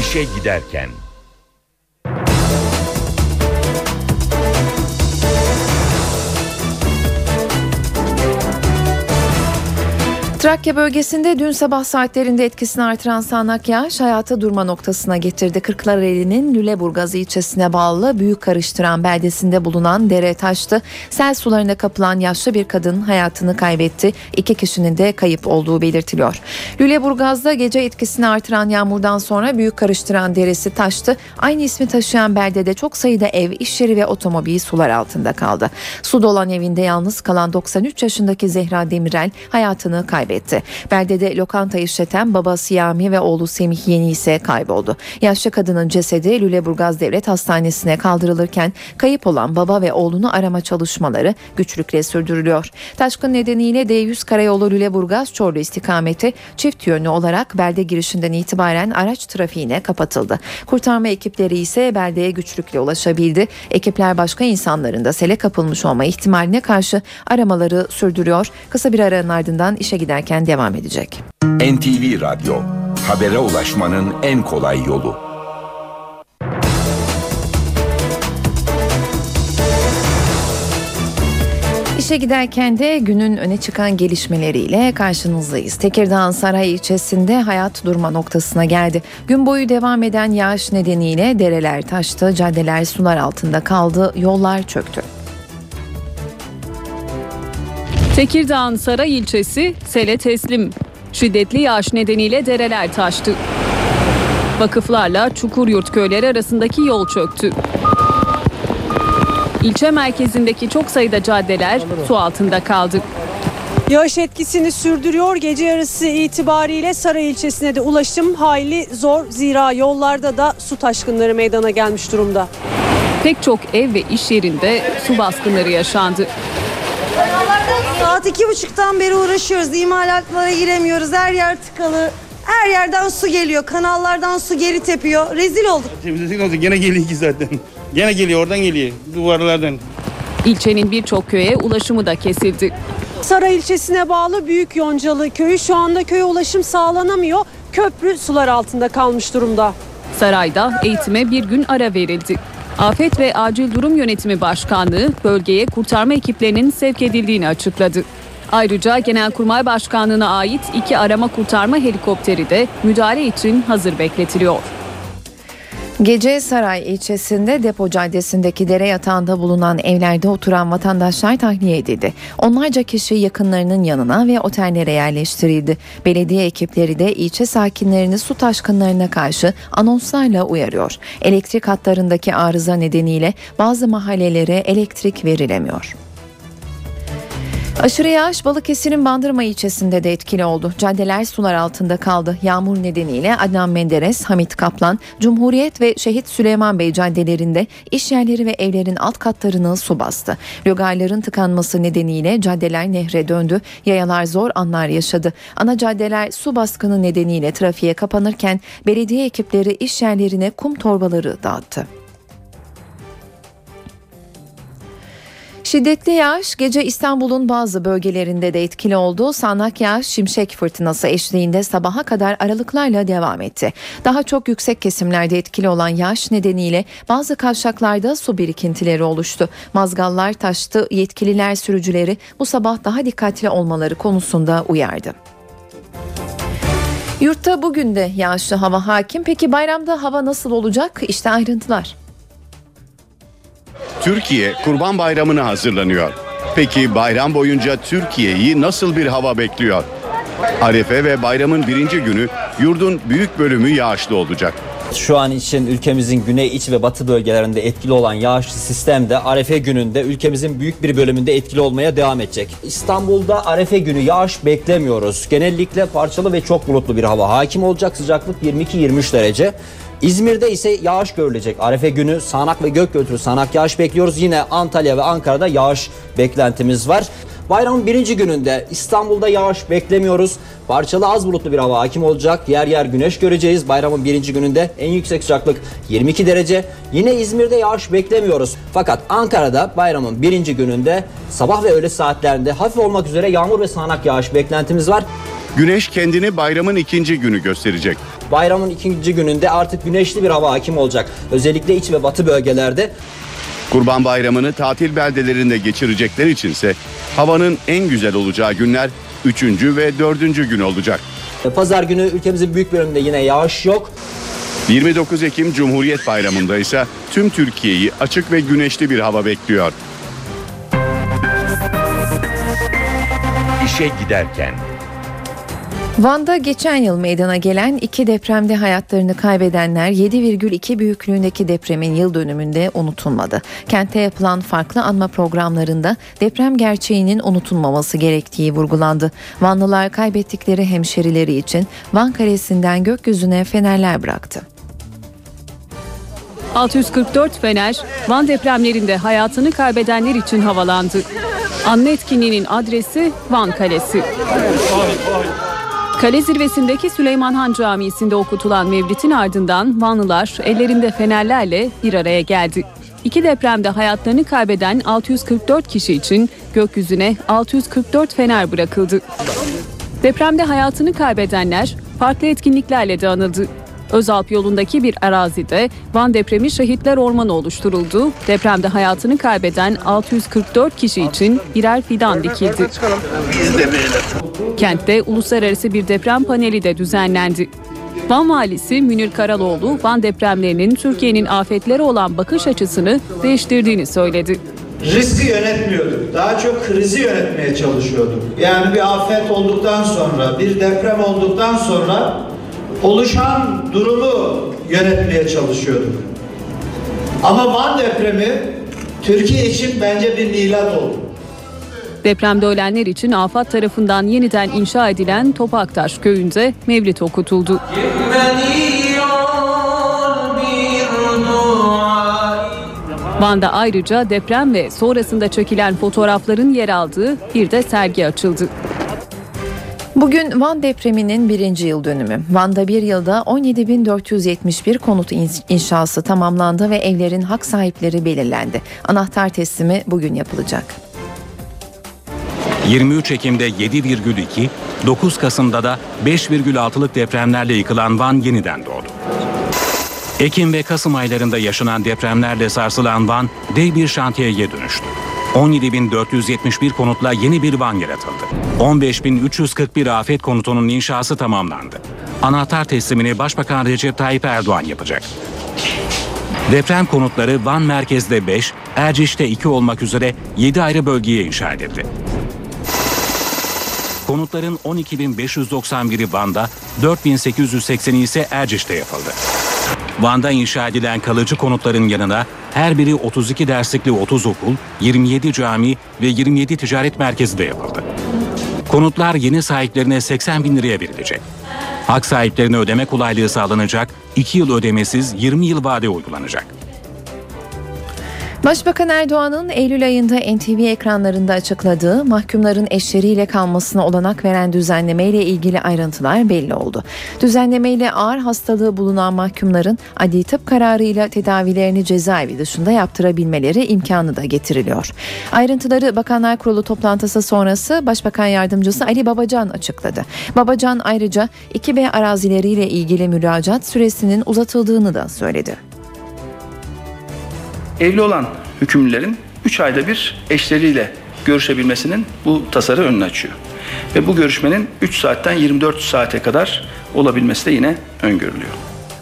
İşe giderken Trakya bölgesinde dün sabah saatlerinde etkisini artıran sağanak yağış hayatı durma noktasına getirdi. Kırklareli'nin Lüleburgaz ilçesine bağlı Büyük Karıştıran beldesinde bulunan dere taştı. Sel sularına kapılan yaşlı bir kadın hayatını kaybetti. İki kişinin de kayıp olduğu belirtiliyor. Lüleburgaz'da gece etkisini artıran yağmurdan sonra Büyük Karıştıran deresi taştı. Aynı ismi taşıyan beldede çok sayıda ev, iş yeri ve otomobil sular altında kaldı. Su dolan evinde yalnız kalan 93 yaşındaki Zehra Demirel hayatını kaybetti kaybetti. Beldede lokanta işleten baba Siyami ve oğlu Semih Yeni ise kayboldu. Yaşlı kadının cesedi Lüleburgaz Devlet Hastanesi'ne kaldırılırken kayıp olan baba ve oğlunu arama çalışmaları güçlükle sürdürülüyor. Taşkın nedeniyle D100 Karayolu Lüleburgaz Çorlu istikameti çift yönlü olarak belde girişinden itibaren araç trafiğine kapatıldı. Kurtarma ekipleri ise beldeye güçlükle ulaşabildi. Ekipler başka insanların da sele kapılmış olma ihtimaline karşı aramaları sürdürüyor. Kısa bir aranın ardından işe giderken devam edecek. NTV Radyo, habere ulaşmanın en kolay yolu. İşe giderken de günün öne çıkan gelişmeleriyle karşınızdayız. Tekirdağ Saray ilçesinde hayat durma noktasına geldi. Gün boyu devam eden yağış nedeniyle dereler taştı, caddeler sular altında kaldı, yollar çöktü. Tekirdağ'ın Saray ilçesi sele teslim. Şiddetli yağış nedeniyle dereler taştı. Vakıflarla Çukuryurt köyleri arasındaki yol çöktü. İlçe merkezindeki çok sayıda caddeler su altında kaldı. Yağış etkisini sürdürüyor. Gece yarısı itibariyle Saray ilçesine de ulaşım hayli zor. Zira yollarda da su taşkınları meydana gelmiş durumda. Pek çok ev ve iş yerinde su baskınları yaşandı. Saat iki buçuktan beri uğraşıyoruz. İmalatlara giremiyoruz. Her yer tıkalı. Her yerden su geliyor. Kanallardan su geri tepiyor. Rezil olduk. Temizlesin olsa gene geliyor ki zaten. Gene geliyor oradan geliyor. Duvarlardan. İlçenin birçok köye ulaşımı da kesildi. Saray ilçesine bağlı Büyük Yoncalı köyü şu anda köye ulaşım sağlanamıyor. Köprü sular altında kalmış durumda. Sarayda eğitime bir gün ara verildi. Afet ve Acil Durum Yönetimi Başkanlığı bölgeye kurtarma ekiplerinin sevk edildiğini açıkladı. Ayrıca Genelkurmay Başkanlığı'na ait iki arama kurtarma helikopteri de müdahale için hazır bekletiliyor. Gece Saray ilçesinde Depo Caddesi'ndeki dere yatağında bulunan evlerde oturan vatandaşlar tahliye edildi. Onlarca kişi yakınlarının yanına ve otellere yerleştirildi. Belediye ekipleri de ilçe sakinlerini su taşkınlarına karşı anonslarla uyarıyor. Elektrik hatlarındaki arıza nedeniyle bazı mahallelere elektrik verilemiyor. Aşırı yağış Balıkesir'in Bandırma ilçesinde de etkili oldu. Caddeler sular altında kaldı. Yağmur nedeniyle Adnan Menderes, Hamit Kaplan, Cumhuriyet ve Şehit Süleyman Bey caddelerinde iş yerleri ve evlerin alt katlarını su bastı. Logarların tıkanması nedeniyle caddeler nehre döndü. Yayalar zor anlar yaşadı. Ana caddeler su baskını nedeniyle trafiğe kapanırken belediye ekipleri iş yerlerine kum torbaları dağıttı. Şiddetli yağış gece İstanbul'un bazı bölgelerinde de etkili oldu. Sağanak yağış şimşek fırtınası eşliğinde sabaha kadar aralıklarla devam etti. Daha çok yüksek kesimlerde etkili olan yağış nedeniyle bazı kavşaklarda su birikintileri oluştu. Mazgallar taştı. Yetkililer sürücüleri bu sabah daha dikkatli olmaları konusunda uyardı. Yurtta bugün de yağışlı hava hakim. Peki bayramda hava nasıl olacak? İşte ayrıntılar. Türkiye Kurban Bayramı'na hazırlanıyor. Peki bayram boyunca Türkiye'yi nasıl bir hava bekliyor? Arefe ve bayramın birinci günü yurdun büyük bölümü yağışlı olacak. Şu an için ülkemizin güney, iç ve batı bölgelerinde etkili olan yağışlı sistem de Arefe gününde ülkemizin büyük bir bölümünde etkili olmaya devam edecek. İstanbul'da Arefe günü yağış beklemiyoruz. Genellikle parçalı ve çok bulutlu bir hava hakim olacak. Sıcaklık 22-23 derece. İzmir'de ise yağış görülecek. Arefe günü sağanak ve gök gürültülü sağanak yağış bekliyoruz. Yine Antalya ve Ankara'da yağış beklentimiz var. Bayramın birinci gününde İstanbul'da yağış beklemiyoruz. Parçalı az bulutlu bir hava hakim olacak. Yer yer güneş göreceğiz. Bayramın birinci gününde en yüksek sıcaklık 22 derece. Yine İzmir'de yağış beklemiyoruz. Fakat Ankara'da bayramın birinci gününde sabah ve öğle saatlerinde hafif olmak üzere yağmur ve sağanak yağış beklentimiz var. Güneş kendini bayramın ikinci günü gösterecek. Bayramın ikinci gününde artık güneşli bir hava hakim olacak. Özellikle iç ve batı bölgelerde. Kurban Bayramı'nı tatil beldelerinde geçirecekler içinse havanın en güzel olacağı günler 3. ve 4. gün olacak. Pazar günü ülkemizin büyük bölümünde yine yağış yok. 29 Ekim Cumhuriyet Bayramı'nda ise tüm Türkiye'yi açık ve güneşli bir hava bekliyor. İşe giderken Van'da geçen yıl meydana gelen iki depremde hayatlarını kaybedenler 7,2 büyüklüğündeki depremin yıl dönümünde unutulmadı. Kentte yapılan farklı anma programlarında deprem gerçeğinin unutulmaması gerektiği vurgulandı. Vanlılar kaybettikleri hemşerileri için Van Kalesi'nden gökyüzüne fenerler bıraktı. 644 fener Van depremlerinde hayatını kaybedenler için havalandı. Anma etkinliğinin adresi Van Kalesi. Kale zirvesindeki Süleyman Han Camii'sinde okutulan mevlitin ardından Vanlılar ellerinde fenerlerle bir araya geldi. İki depremde hayatlarını kaybeden 644 kişi için gökyüzüne 644 fener bırakıldı. Depremde hayatını kaybedenler farklı etkinliklerle de anıldı. Özalp yolundaki bir arazide Van depremi şehitler ormanı oluşturuldu. Depremde hayatını kaybeden 644 kişi için birer fidan dikildi. Kentte uluslararası bir deprem paneli de düzenlendi. Van valisi Münir Karaloğlu, Van depremlerinin Türkiye'nin afetlere olan bakış açısını değiştirdiğini söyledi. Riski yönetmiyorduk. Daha çok krizi yönetmeye çalışıyorduk. Yani bir afet olduktan sonra, bir deprem olduktan sonra oluşan durumu yönetmeye çalışıyorduk. Ama Van depremi Türkiye için bence bir milat oldu. Depremde ölenler için AFAD tarafından yeniden inşa edilen Topaktaş köyünde mevlit okutuldu. Van'da ayrıca deprem ve sonrasında çekilen fotoğrafların yer aldığı bir de sergi açıldı. Bugün Van depreminin birinci yıl dönümü. Van'da bir yılda 17.471 konut inşası tamamlandı ve evlerin hak sahipleri belirlendi. Anahtar teslimi bugün yapılacak. 23 Ekim'de 7,2, 9 Kasım'da da 5,6'lık depremlerle yıkılan Van yeniden doğdu. Ekim ve Kasım aylarında yaşanan depremlerle sarsılan Van dev bir şantiyeye dönüştü. 17.471 konutla yeni bir Van yaratıldı. 15.341 afet konutunun inşası tamamlandı. Anahtar teslimini Başbakan Recep Tayyip Erdoğan yapacak. Deprem konutları Van merkezde 5, Erciş'te 2 olmak üzere 7 ayrı bölgeye inşa edildi. Konutların 12.591'i Van'da, 4.880'i ise Erciş'te yapıldı. Van'da inşa edilen kalıcı konutların yanına her biri 32 derslikli 30 okul, 27 cami ve 27 ticaret merkezi de yapıldı. Konutlar yeni sahiplerine 80 bin liraya verilecek. Hak sahiplerine ödeme kolaylığı sağlanacak, 2 yıl ödemesiz 20 yıl vade uygulanacak. Başbakan Erdoğan'ın Eylül ayında NTV ekranlarında açıkladığı mahkumların eşleriyle kalmasına olanak veren düzenleme ile ilgili ayrıntılar belli oldu. Düzenleme ile ağır hastalığı bulunan mahkumların adli tıp kararıyla tedavilerini cezaevi dışında yaptırabilmeleri imkanı da getiriliyor. Ayrıntıları Bakanlar Kurulu toplantısı sonrası Başbakan Yardımcısı Ali Babacan açıkladı. Babacan ayrıca 2B arazileriyle ilgili müracaat süresinin uzatıldığını da söyledi. Evli olan hükümlülerin 3 ayda bir eşleriyle görüşebilmesinin bu tasarı önünü açıyor. Ve bu görüşmenin 3 saatten 24 saate kadar olabilmesi de yine öngörülüyor.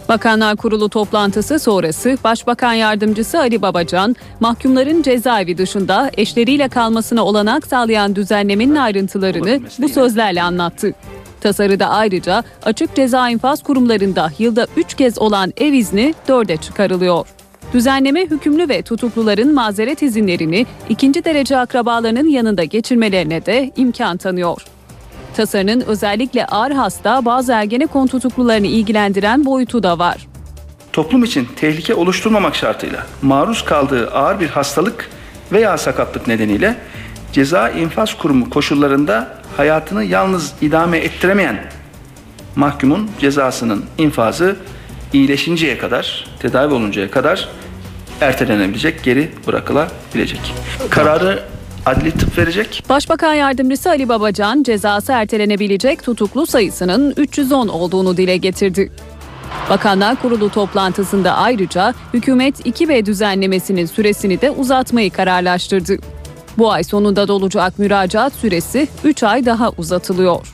Bakanlar Kurulu toplantısı sonrası Başbakan Yardımcısı Ali Babacan, mahkumların cezaevi dışında eşleriyle kalmasına olanak sağlayan düzenlemenin ayrıntılarını bu sözlerle anlattı. Tasarıda ayrıca açık ceza infaz kurumlarında yılda 3 kez olan ev izni 4'e çıkarılıyor. Düzenleme hükümlü ve tutukluların mazeret izinlerini ikinci derece akrabalarının yanında geçirmelerine de imkan tanıyor. Tasarının özellikle ağır hasta bazı Ergenekon tutuklularını ilgilendiren boyutu da var. Toplum için tehlike oluşturmamak şartıyla maruz kaldığı ağır bir hastalık veya sakatlık nedeniyle ceza infaz kurumu koşullarında hayatını yalnız idame ettiremeyen mahkumun cezasının infazı iyileşinceye kadar, tedavi oluncaya kadar ertelenebilecek, geri bırakılabilecek. Kararı adli tıp verecek. Başbakan Yardımcısı Ali Babacan cezası ertelenebilecek tutuklu sayısının 310 olduğunu dile getirdi. Bakanlar Kurulu toplantısında ayrıca hükümet 2B düzenlemesinin süresini de uzatmayı kararlaştırdı. Bu ay sonunda dolacak müracaat süresi 3 ay daha uzatılıyor.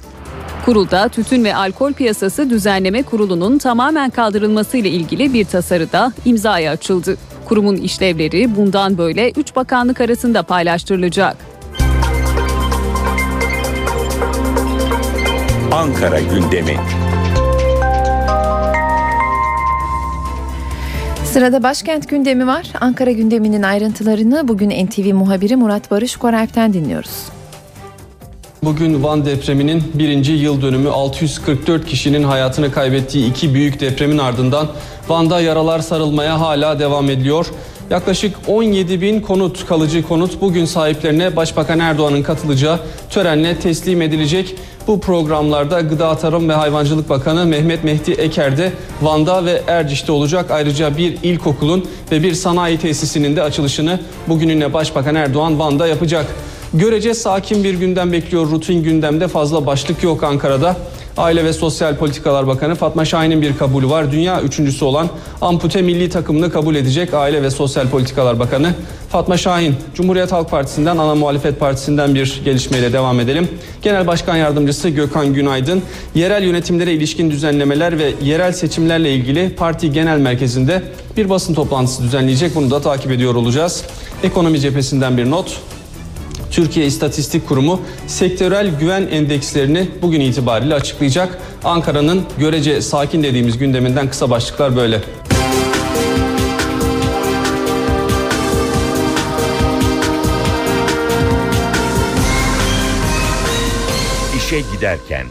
Kurulda tütün ve alkol piyasası düzenleme kurulunun tamamen kaldırılması ile ilgili bir tasarı da imzaya açıldı. Kurumun işlevleri bundan böyle 3 bakanlık arasında paylaştırılacak. Ankara gündemi. Sırada başkent gündemi var. Ankara gündeminin ayrıntılarını bugün NTV muhabiri Murat Barış Koralp'ten dinliyoruz. Bugün Van depreminin birinci yıl dönümü 644 kişinin hayatını kaybettiği iki büyük depremin ardından Van'da yaralar sarılmaya hala devam ediyor. Yaklaşık 17 bin konut, kalıcı konut bugün sahiplerine Başbakan Erdoğan'ın katılacağı törenle teslim edilecek. Bu programlarda Gıda Tarım ve Hayvancılık Bakanı Mehmet Mehdi Eker de Van'da ve Erciş'te olacak. Ayrıca bir ilkokulun ve bir sanayi tesisinin de açılışını bugününe Başbakan Erdoğan Van'da yapacak. Görece sakin bir gündem bekliyor. Rutin gündemde fazla başlık yok Ankara'da. Aile ve Sosyal Politikalar Bakanı Fatma Şahin'in bir kabulü var. Dünya üçüncüsü olan ampute milli takımını kabul edecek Aile ve Sosyal Politikalar Bakanı Fatma Şahin. Cumhuriyet Halk Partisi'nden, ana muhalefet partisinden bir gelişmeyle devam edelim. Genel Başkan Yardımcısı Gökhan Günaydın, yerel yönetimlere ilişkin düzenlemeler ve yerel seçimlerle ilgili parti genel merkezinde bir basın toplantısı düzenleyecek. Bunu da takip ediyor olacağız. Ekonomi cephesinden bir not. Türkiye İstatistik Kurumu sektörel güven endekslerini bugün itibariyle açıklayacak. Ankara'nın görece sakin dediğimiz gündeminden kısa başlıklar böyle. İşe giderken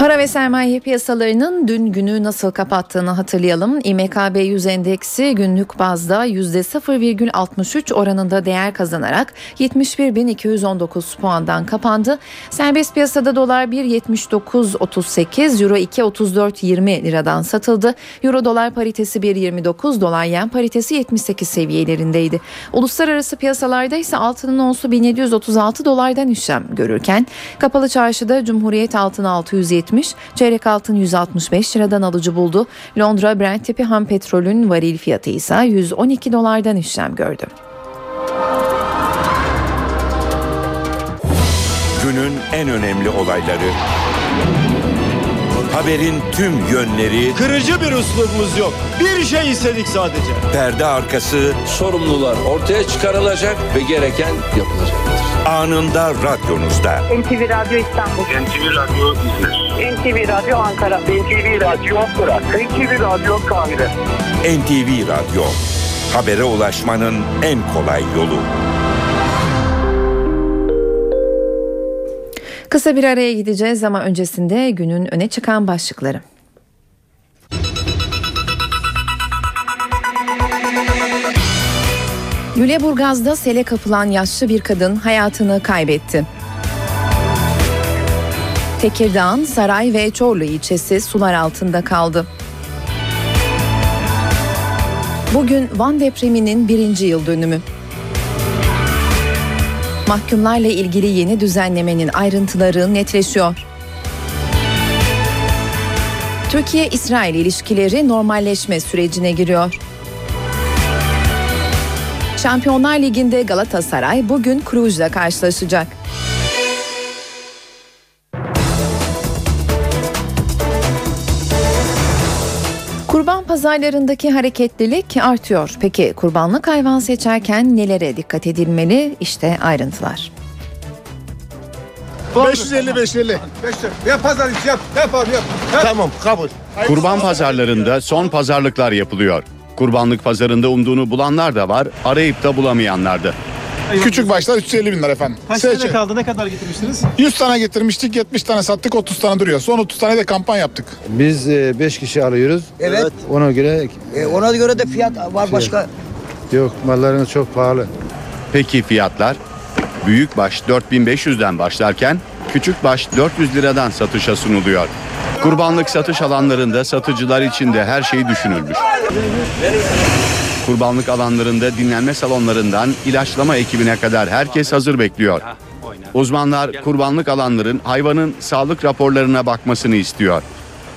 Para ve sermaye piyasalarının dün günü nasıl kapattığını hatırlayalım. İMKB 100 endeksi günlük bazda %0,63 oranında değer kazanarak 71.219 puandan kapandı. Serbest piyasada dolar 1.79.38, euro 2.34.20 liradan satıldı. Euro dolar paritesi 1.29, dolar yen paritesi 78 seviyelerindeydi. Uluslararası piyasalarda ise altının onsu 1736 dolardan işlem görürken kapalı çarşıda Cumhuriyet altın 670 çeyrek altın 165 liradan alıcı buldu. Londra Brent tipi ham petrolün varil fiyatı ise 112 dolardan işlem gördü. Günün en önemli olayları. Haberin tüm yönleri. Kırıcı bir üslubumuz yok. Bir şey istedik sadece. Perde arkası. Sorumlular ortaya çıkarılacak ve gereken yapılacaktır. Anında radyonuzda. NTV Radyo İstanbul. NTV Radyo İzmir. NTV Radyo Ankara. NTV Radyo Fırat. NTV Radyo Kahire. NTV Radyo. Habere ulaşmanın en kolay yolu. Kısa bir araya gideceğiz ama öncesinde günün öne çıkan başlıkları. Lüleburgaz'da sele kapılan yaşlı bir kadın hayatını kaybetti. Tekirdağ'ın Saray ve Çorlu ilçesi sular altında kaldı. Bugün Van depreminin birinci yıl dönümü. Mahkumlarla ilgili yeni düzenlemenin ayrıntıları netleşiyor. Türkiye-İsrail ilişkileri normalleşme sürecine giriyor. Şampiyonlar Ligi'nde Galatasaray bugün Cluj'la karşılaşacak. Pazarlarındaki hareketlilik artıyor. Peki kurbanlık hayvan seçerken nelere dikkat edilmeli? İşte ayrıntılar. 550 550. Yap pazar yap. Yap abi yap. Tamam kabul. Kurban pazarlarında son pazarlıklar yapılıyor. Kurbanlık pazarında umduğunu bulanlar da var, arayıp da bulamayanlar da. Küçük başlar 350 bin lira efendim. Kaç tane kaldı? Ne kadar getirmiştiniz? 100 tane getirmiştik 70 tane sattık 30 tane duruyor. Son 30 tane de kampanya yaptık. Biz 5 kişi alıyoruz. Evet. Ona göre E, ona göre de fiyat var başka. yok mallarınız çok pahalı. Peki fiyatlar? Büyük baş 4500'den başlarken küçük baş 400 liradan satışa sunuluyor. Kurbanlık satış alanlarında satıcılar için de her şey düşünülmüş. Kurbanlık alanlarında dinlenme salonlarından ilaçlama ekibine kadar herkes hazır bekliyor. Uzmanlar kurbanlık alanların hayvanın sağlık raporlarına bakmasını istiyor.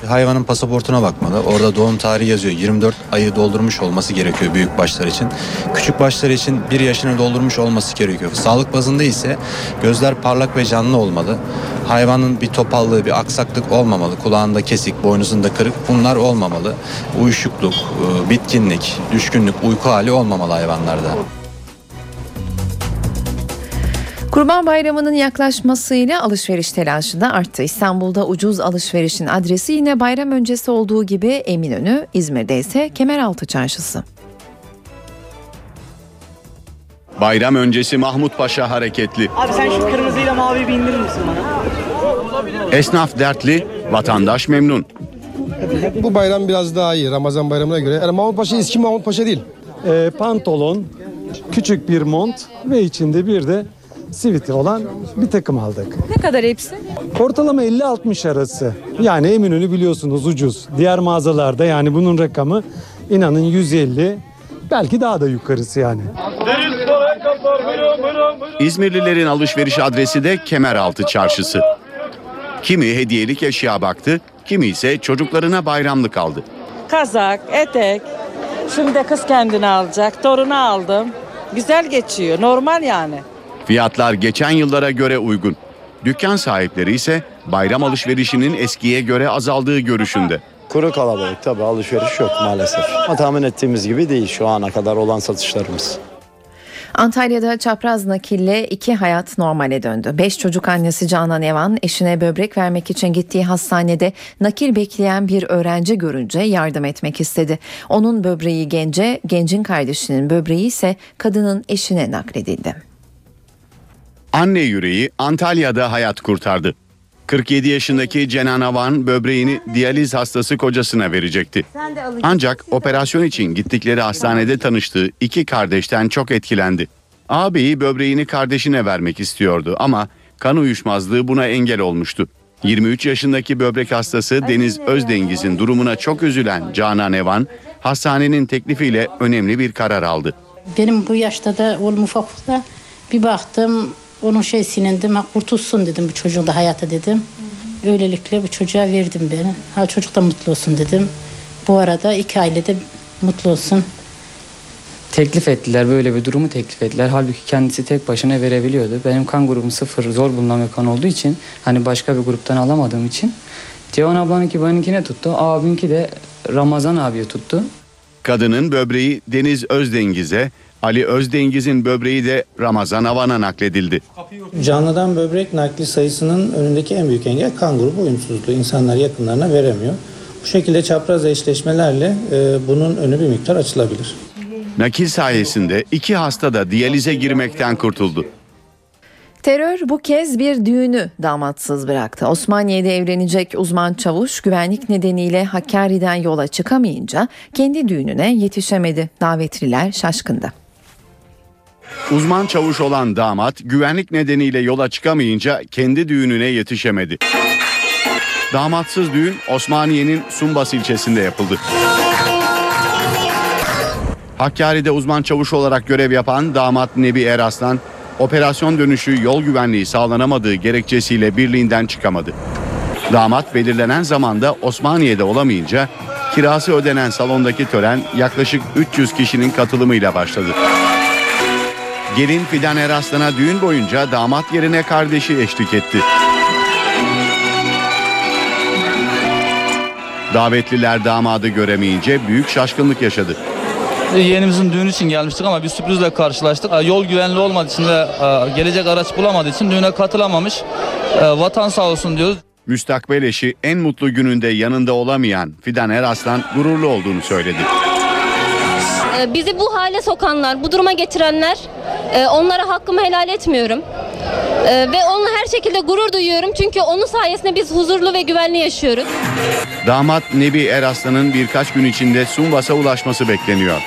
Hayvanın pasaportuna bakmalı. Orada doğum tarihi yazıyor. 24 ayı doldurmuş olması gerekiyor büyük başlar için. Küçük başlar için 1 yaşını doldurmuş olması gerekiyor. Sağlık bazında ise gözler parlak ve canlı olmalı. Hayvanın bir topallığı, bir aksaklık olmamalı. Kulağında kesik, boynuzunda kırık bunlar olmamalı. Uyuşukluk, e, bitkinlik, düşkünlük, uyku hali olmamalı hayvanlarda. Kurban Bayramı'nın yaklaşmasıyla alışveriş telaşı da arttı. İstanbul'da ucuz alışverişin adresi yine bayram öncesi olduğu gibi Eminönü, İzmir'de ise Kemeraltı Çarşısı. Bayram öncesi Mahmut Paşa hareketli. Abi sen şu kırmızıyla mavi bir indirir misin bana? Esnaf dertli, vatandaş memnun. Bu bayram biraz daha iyi Ramazan bayramına göre. Yani Mahmut Paşa eski Mahmut Paşa değil. Ee, pantolon, küçük bir mont ve içinde bir de siviti olan bir takım aldık. Ne kadar hepsi? Ortalama 50-60 arası. Yani Eminönü biliyorsunuz ucuz. Diğer mağazalarda yani bunun rakamı inanın 150 belki daha da yukarısı yani. İzmirlilerin alışveriş adresi de Kemeraltı Çarşısı. Kimi hediyelik eşya baktı, kimi ise çocuklarına bayramlık aldı. Kazak, etek. Şimdi de kız kendini alacak. Torunu aldım. Güzel geçiyor. Normal yani. Fiyatlar geçen yıllara göre uygun. Dükkan sahipleri ise bayram alışverişinin eskiye göre azaldığı görüşünde. Kuru kalabalık tabii alışveriş yok maalesef. Ama tahmin ettiğimiz gibi değil şu ana kadar olan satışlarımız. Antalya'da çapraz nakille iki hayat normale döndü. Beş çocuk annesi Canan Evan eşine böbrek vermek için gittiği hastanede nakil bekleyen bir öğrenci görünce yardım etmek istedi. Onun böbreği gence, gencin kardeşinin böbreği ise kadının eşine nakledildi. Anne yüreği Antalya'da hayat kurtardı. 47 yaşındaki Cenan Avan böbreğini diyaliz hastası kocasına verecekti. Ancak operasyon için gittikleri hastanede tanıştığı iki kardeşten çok etkilendi. Ağabeyi böbreğini kardeşine vermek istiyordu ama kan uyuşmazlığı buna engel olmuştu. 23 yaşındaki böbrek hastası Deniz Özdengiz'in durumuna çok üzülen Canan Evan, hastanenin teklifiyle önemli bir karar aldı. Benim bu yaşta da oğlum ufaklıkta bir baktım onun şey sinirdim ha kurtulsun dedim bu çocuğun da hayata dedim. Öylelikle bu çocuğa verdim beni. Ha çocuk da mutlu olsun dedim. Bu arada iki aile de mutlu olsun. Teklif ettiler böyle bir durumu teklif ettiler. Halbuki kendisi tek başına verebiliyordu. Benim kan grubum sıfır zor bulunan bir kan olduğu için hani başka bir gruptan alamadığım için Cevan ablanınki benimkine tuttu. Abimki de Ramazan abiye tuttu. Kadının böbreği Deniz Özdengiz'e, Ali Özdengiz'in böbreği de Ramazan Avan'a nakledildi. Canlıdan böbrek nakli sayısının önündeki en büyük engel kan grubu uyumsuzluğu. İnsanlar yakınlarına veremiyor. Bu şekilde çapraz eşleşmelerle e, bunun önü bir miktar açılabilir. Nakil sayesinde iki hasta da diyalize girmekten kurtuldu. Terör bu kez bir düğünü damatsız bıraktı. Osmaniye'de evlenecek uzman çavuş güvenlik nedeniyle Hakkari'den yola çıkamayınca kendi düğününe yetişemedi. Davetliler şaşkındı. Uzman çavuş olan damat güvenlik nedeniyle yola çıkamayınca kendi düğününe yetişemedi. Damatsız düğün Osmaniye'nin Sumbas ilçesinde yapıldı. Hakkari'de uzman çavuş olarak görev yapan damat Nebi Eraslan, operasyon dönüşü yol güvenliği sağlanamadığı gerekçesiyle birliğinden çıkamadı. Damat belirlenen zamanda Osmaniye'de olamayınca kirası ödenen salondaki tören yaklaşık 300 kişinin katılımıyla başladı. Gelin Fidan Eraslan'a düğün boyunca damat yerine kardeşi eşlik etti. Davetliler damadı göremeyince büyük şaşkınlık yaşadı. Yeğenimizin düğünü için gelmiştik ama bir sürprizle karşılaştık. Yol güvenli olmadığı için ve gelecek araç bulamadığı için düğüne katılamamış. Vatan sağ olsun diyoruz. Müstakbel eşi en mutlu gününde yanında olamayan Fidan Eraslan gururlu olduğunu söyledi. Ee, bizi bu hale sokanlar, bu duruma getirenler e, onlara hakkımı helal etmiyorum. Ee, ve onunla her şekilde gurur duyuyorum çünkü onun sayesinde biz huzurlu ve güvenli yaşıyoruz. Damat Nebi Eraslan'ın birkaç gün içinde Sumbas'a ulaşması bekleniyor.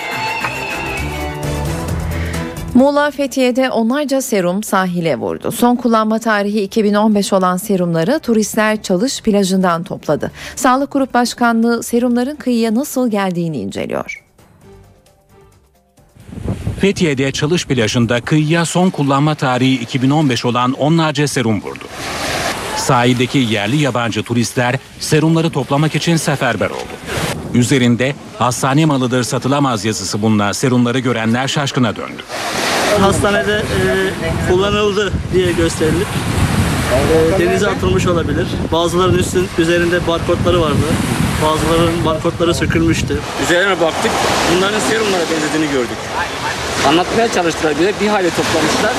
Muğla Fethiye'de onlarca serum sahile vurdu. Son kullanma tarihi 2015 olan serumları turistler Çalış plajından topladı. Sağlık Grup Başkanlığı serumların kıyıya nasıl geldiğini inceliyor. Fethiye'de Çalış plajında kıyıya son kullanma tarihi 2015 olan onlarca serum vurdu. Sahildeki yerli yabancı turistler serumları toplamak için seferber oldu. Üzerinde hastane malıdır satılamaz yazısı bulunan serumları görenler şaşkına döndü. Hastanede e, kullanıldı diye gösterilip e, denize atılmış olabilir. Bazılarının üstün, üzerinde barkodları vardı. Bazılarının barkodları sökülmüştü. Üzerine baktık. Bunların serumlara benzediğini gördük. Anlatmaya çalıştılar bize. Bir hayli toplamışlar.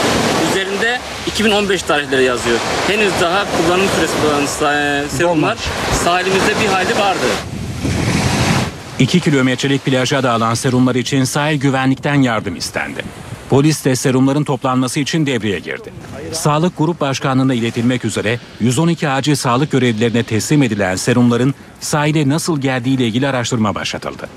Üzerinde 2015 tarihleri yazıyor. Henüz daha kullanım süresi olan serumlar sahilimizde bir hayli vardı. 2 kilometrelik plaja dağılan serumlar için sahil güvenlikten yardım istendi. Polis de serumların toplanması için devreye girdi. Sağlık Grup Başkanlığı'na iletilmek üzere 112 acil sağlık görevlilerine teslim edilen serumların sahile nasıl geldiğiyle ilgili araştırma başlatıldı.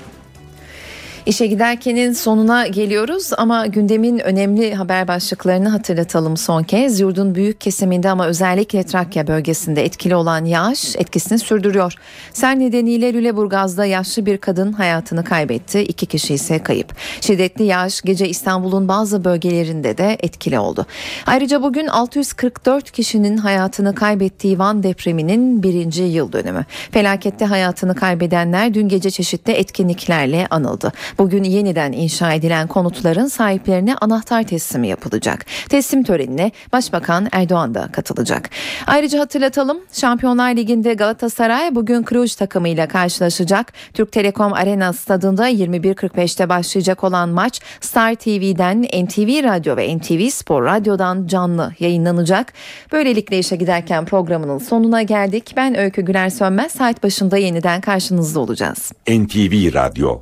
İşe giderkenin sonuna geliyoruz ama gündemin önemli haber başlıklarını hatırlatalım son kez. Yurdun büyük kesiminde ama özellikle Trakya bölgesinde etkili olan yağış etkisini sürdürüyor. Sel nedeniyle Lüleburgaz'da yaşlı bir kadın hayatını kaybetti. İki kişi ise kayıp. Şiddetli yağış gece İstanbul'un bazı bölgelerinde de etkili oldu. Ayrıca bugün 644 kişinin hayatını kaybettiği Van depreminin birinci yıl dönümü. Felakette hayatını kaybedenler dün gece çeşitli etkinliklerle anıldı. Bugün yeniden inşa edilen konutların sahiplerine anahtar teslimi yapılacak. Teslim törenine Başbakan Erdoğan da katılacak. Ayrıca hatırlatalım Şampiyonlar Ligi'nde Galatasaray bugün Cluj takımıyla karşılaşacak. Türk Telekom Arena stadında 21.45'te başlayacak olan maç Star TV'den NTV Radyo ve NTV Spor Radyo'dan canlı yayınlanacak. Böylelikle işe giderken programının sonuna geldik. Ben Öykü Güler Sönmez saat başında yeniden karşınızda olacağız. NTV Radyo